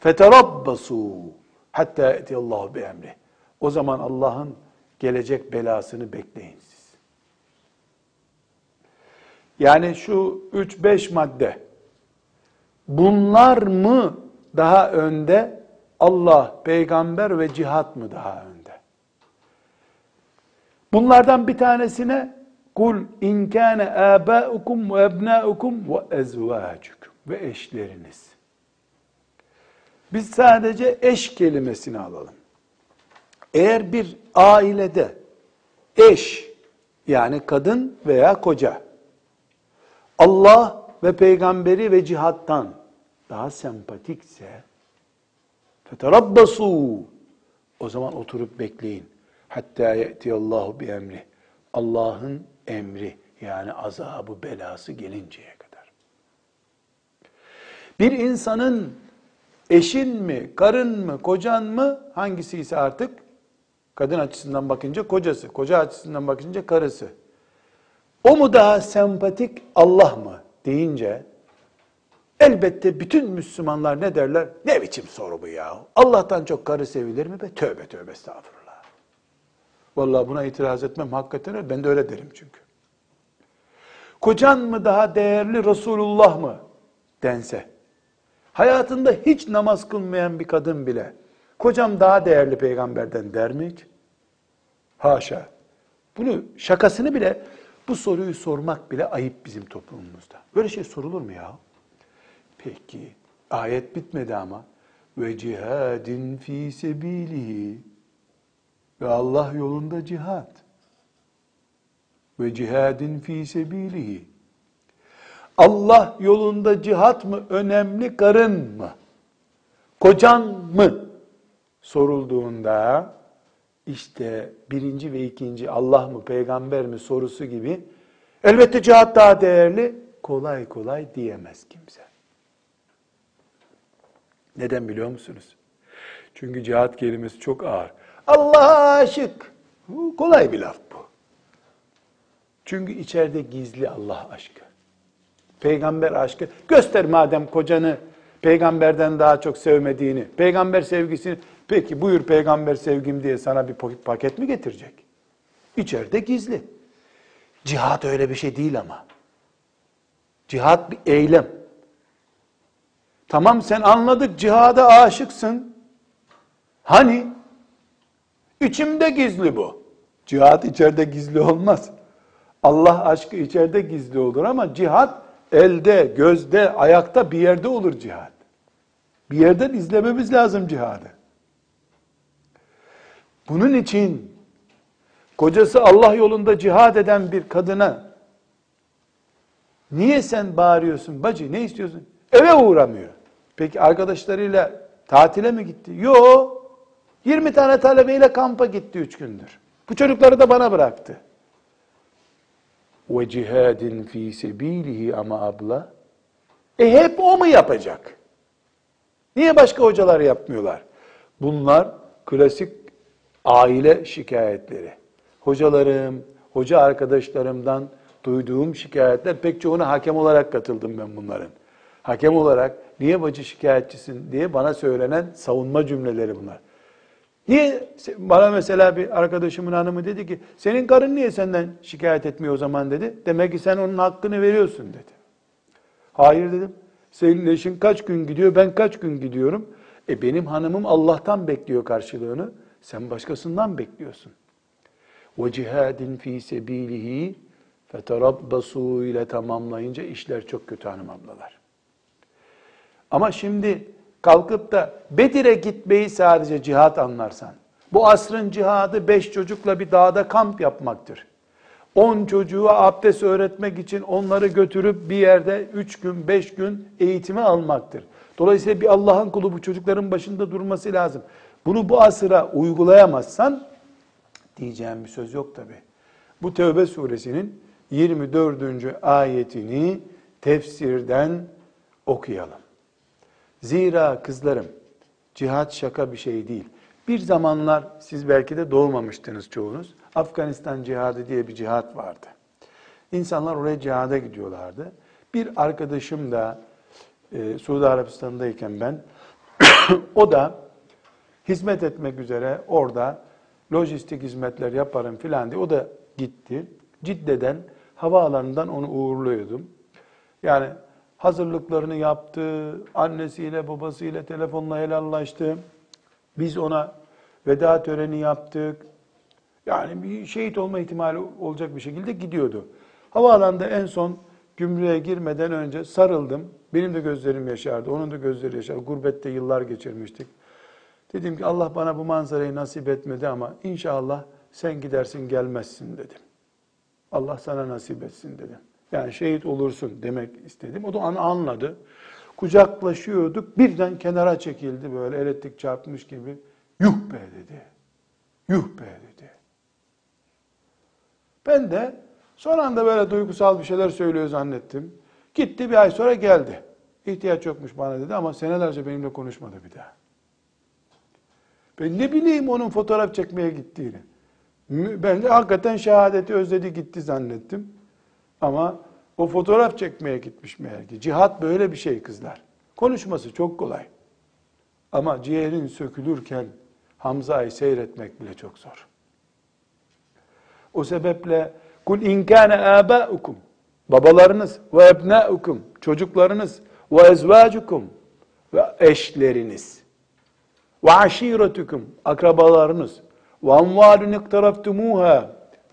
feterabbasu hatta etiyallahu bi emri. O zaman Allah'ın gelecek belasını bekleyin siz. Yani şu 3-5 madde bunlar mı daha önde? Allah, peygamber ve cihat mı daha önde? Bunlardan bir tanesine kul in kana abaukum ve ebnaukum ve ezvacukum ve eşleriniz. Biz sadece eş kelimesini alalım. Eğer bir ailede eş yani kadın veya koca Allah ve peygamberi ve cihattan daha sempatikse feterabbasu o zaman oturup bekleyin. Hatta ye'tiyallahu bi emri. Allah'ın emri yani azabı belası gelinceye kadar. Bir insanın eşin mi, karın mı, kocan mı hangisi ise artık kadın açısından bakınca kocası, koca açısından bakınca karısı. O mu daha sempatik Allah mı deyince Elbette bütün Müslümanlar ne derler? Ne biçim soru bu ya? Allah'tan çok karı sevilir mi be? Tövbe tövbe estağfurullah. Vallahi buna itiraz etmem hakikaten. Ben de öyle derim çünkü. Kocan mı daha değerli Resulullah mı dense, hayatında hiç namaz kılmayan bir kadın bile, kocam daha değerli peygamberden der mi hiç? Haşa. Bunu şakasını bile, bu soruyu sormak bile ayıp bizim toplumumuzda. Böyle şey sorulur mu ya? Peki ayet bitmedi ama ve cihadin fi sebilihi ve Allah yolunda cihat ve cihadin fi sebilihi Allah yolunda cihat mı önemli karın mı kocan mı sorulduğunda işte birinci ve ikinci Allah mı peygamber mi sorusu gibi elbette cihat daha değerli kolay kolay diyemez kimse. Neden biliyor musunuz? Çünkü cihat kelimesi çok ağır. Allah'a aşık. Kolay bir laf bu. Çünkü içeride gizli Allah aşkı. Peygamber aşkı. Göster madem kocanı peygamberden daha çok sevmediğini, peygamber sevgisini, peki buyur peygamber sevgim diye sana bir paket mi getirecek? İçeride gizli. Cihat öyle bir şey değil ama. Cihat bir eylem. Tamam sen anladık cihada aşıksın. Hani? İçimde gizli bu. Cihat içeride gizli olmaz. Allah aşkı içeride gizli olur ama cihat elde, gözde, ayakta bir yerde olur cihat. Bir yerden izlememiz lazım cihadı. Bunun için kocası Allah yolunda cihad eden bir kadına niye sen bağırıyorsun bacı ne istiyorsun? Eve uğramıyor. Peki arkadaşlarıyla tatile mi gitti? Yo. 20 tane talebeyle kampa gitti 3 gündür. Bu çocukları da bana bıraktı. Ve cihadin fi sebilihi ama abla. E hep o mu yapacak? Niye başka hocalar yapmıyorlar? Bunlar klasik aile şikayetleri. Hocalarım, hoca arkadaşlarımdan duyduğum şikayetler pek çoğuna hakem olarak katıldım ben bunların. Hakem olarak niye bacı şikayetçisin diye bana söylenen savunma cümleleri bunlar. Niye bana mesela bir arkadaşımın hanımı dedi ki senin karın niye senden şikayet etmiyor o zaman dedi. Demek ki sen onun hakkını veriyorsun dedi. Hayır dedim. Senin eşin kaç gün gidiyor ben kaç gün gidiyorum. E benim hanımım Allah'tan bekliyor karşılığını. Sen başkasından bekliyorsun. Ve cihadin fi sebilihi feterabbasu ile tamamlayınca işler çok kötü hanım ablalar. Ama şimdi kalkıp da Bedir'e gitmeyi sadece cihat anlarsan, bu asrın cihadı beş çocukla bir dağda kamp yapmaktır. On çocuğa abdest öğretmek için onları götürüp bir yerde üç gün, beş gün eğitimi almaktır. Dolayısıyla bir Allah'ın kulu bu çocukların başında durması lazım. Bunu bu asıra uygulayamazsan diyeceğim bir söz yok tabi. Bu Tevbe suresinin 24. ayetini tefsirden okuyalım. Zira kızlarım cihat şaka bir şey değil. Bir zamanlar siz belki de doğmamıştınız çoğunuz. Afganistan cihadı diye bir cihat vardı. İnsanlar oraya cihada gidiyorlardı. Bir arkadaşım da e, Suudi Arabistan'dayken ben [coughs] o da hizmet etmek üzere orada lojistik hizmetler yaparım filan diye o da gitti. Cidde'den havaalanından onu uğurluyordum. Yani hazırlıklarını yaptı, annesiyle babasıyla telefonla helallaştı. Biz ona veda töreni yaptık. Yani bir şehit olma ihtimali olacak bir şekilde gidiyordu. Havaalanında en son gümrüğe girmeden önce sarıldım. Benim de gözlerim yaşardı, onun da gözleri yaşardı. Gurbette yıllar geçirmiştik. Dedim ki Allah bana bu manzarayı nasip etmedi ama inşallah sen gidersin gelmezsin dedim. Allah sana nasip etsin dedim. Yani şehit olursun demek istedim. O da anladı. Kucaklaşıyorduk. Birden kenara çekildi böyle elektrik çarpmış gibi. Yuh be dedi. Yuh be dedi. Ben de son anda böyle duygusal bir şeyler söylüyor zannettim. Gitti bir ay sonra geldi. İhtiyaç yokmuş bana dedi ama senelerce benimle konuşmadı bir daha. Ben ne bileyim onun fotoğraf çekmeye gittiğini. Ben de hakikaten şehadeti özledi gitti zannettim. Ama o fotoğraf çekmeye gitmiş meğer ki. Cihat böyle bir şey kızlar. Konuşması çok kolay. Ama ciğerin sökülürken Hamza'yı seyretmek bile çok zor. O sebeple kul in kana abaukum babalarınız ve ebnaukum çocuklarınız ve ezvacukum ve eşleriniz ve aşiretukum akrabalarınız ve amvalun iktaraftumuha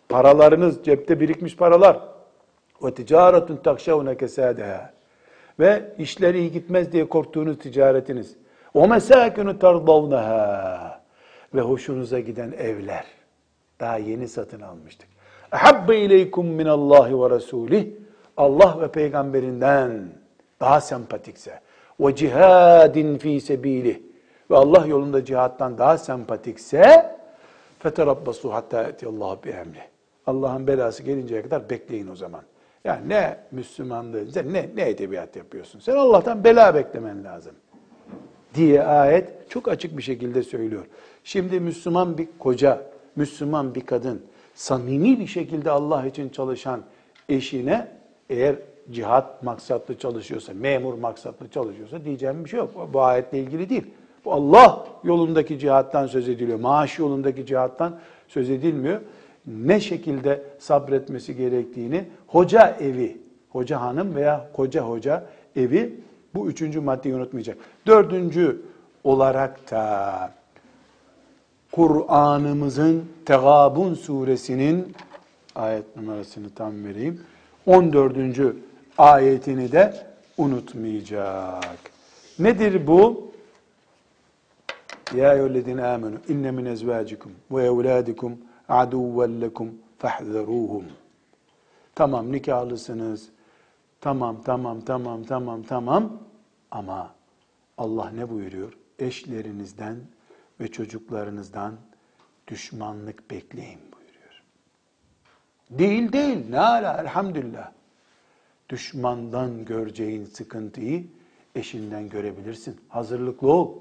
paralarınız cepte birikmiş paralar ve ticaretun takşavune kesadeha ve işleri iyi gitmez diye korktuğunuz ticaretiniz. O mesakinu tardavnaha ve hoşunuza giden evler. Daha yeni satın almıştık. Habbe ileykum min Allah ve Resulih Allah ve peygamberinden daha sempatikse. Ve cihadin fi sebilih. Ve Allah yolunda cihattan daha sempatikse feterabbasu hatta Allah bi emri. Allah'ın belası gelinceye kadar bekleyin o zaman. Yani ne Müslümanlığı, sen ne, ne edebiyat yapıyorsun? Sen Allah'tan bela beklemen lazım. Diye ayet çok açık bir şekilde söylüyor. Şimdi Müslüman bir koca, Müslüman bir kadın, samimi bir şekilde Allah için çalışan eşine eğer cihat maksatlı çalışıyorsa, memur maksatlı çalışıyorsa diyeceğim bir şey yok. Bu ayetle ilgili değil. Bu Allah yolundaki cihattan söz ediliyor. Maaş yolundaki cihattan söz edilmiyor. Ne şekilde sabretmesi gerektiğini hoca evi, hoca hanım veya koca hoca evi bu üçüncü maddeyi unutmayacak. Dördüncü olarak da Kur'an'ımızın Tegabun suresinin ayet numarasını tam vereyim. 14. ayetini de unutmayacak. Nedir bu? Ya eyyühellezine amenu inne min ezvacikum ve evladikum aduven lekum fahzeruhum. Tamam nikahlısınız. Tamam, tamam, tamam, tamam, tamam. Ama Allah ne buyuruyor? Eşlerinizden ve çocuklarınızdan düşmanlık bekleyin buyuruyor. Değil değil. Ne ala elhamdülillah. Düşmandan göreceğin sıkıntıyı eşinden görebilirsin. Hazırlıklı ol.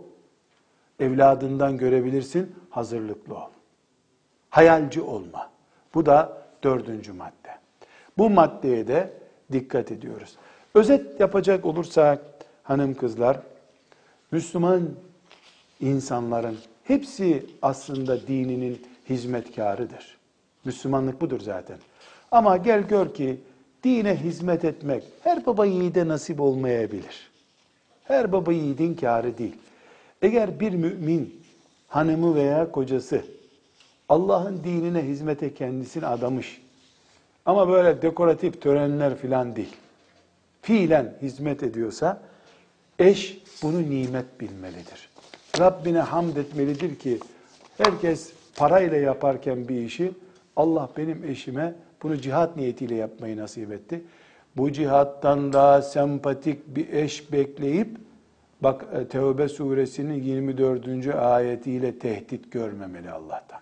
Evladından görebilirsin. Hazırlıklı ol. Hayalci olma. Bu da dördüncü madde. Bu maddeye de dikkat ediyoruz. Özet yapacak olursak hanım kızlar, Müslüman insanların hepsi aslında dininin hizmetkarıdır. Müslümanlık budur zaten. Ama gel gör ki dine hizmet etmek her baba yiğide nasip olmayabilir. Her baba yiğidin kârı değil. Eğer bir mümin hanımı veya kocası Allah'ın dinine hizmete kendisini adamış ama böyle dekoratif törenler filan değil. Fiilen hizmet ediyorsa eş bunu nimet bilmelidir. Rabbine hamd etmelidir ki herkes parayla yaparken bir işi Allah benim eşime bunu cihat niyetiyle yapmayı nasip etti. Bu cihattan daha sempatik bir eş bekleyip bak e, Tevbe suresinin 24. ayetiyle tehdit görmemeli Allah'tan.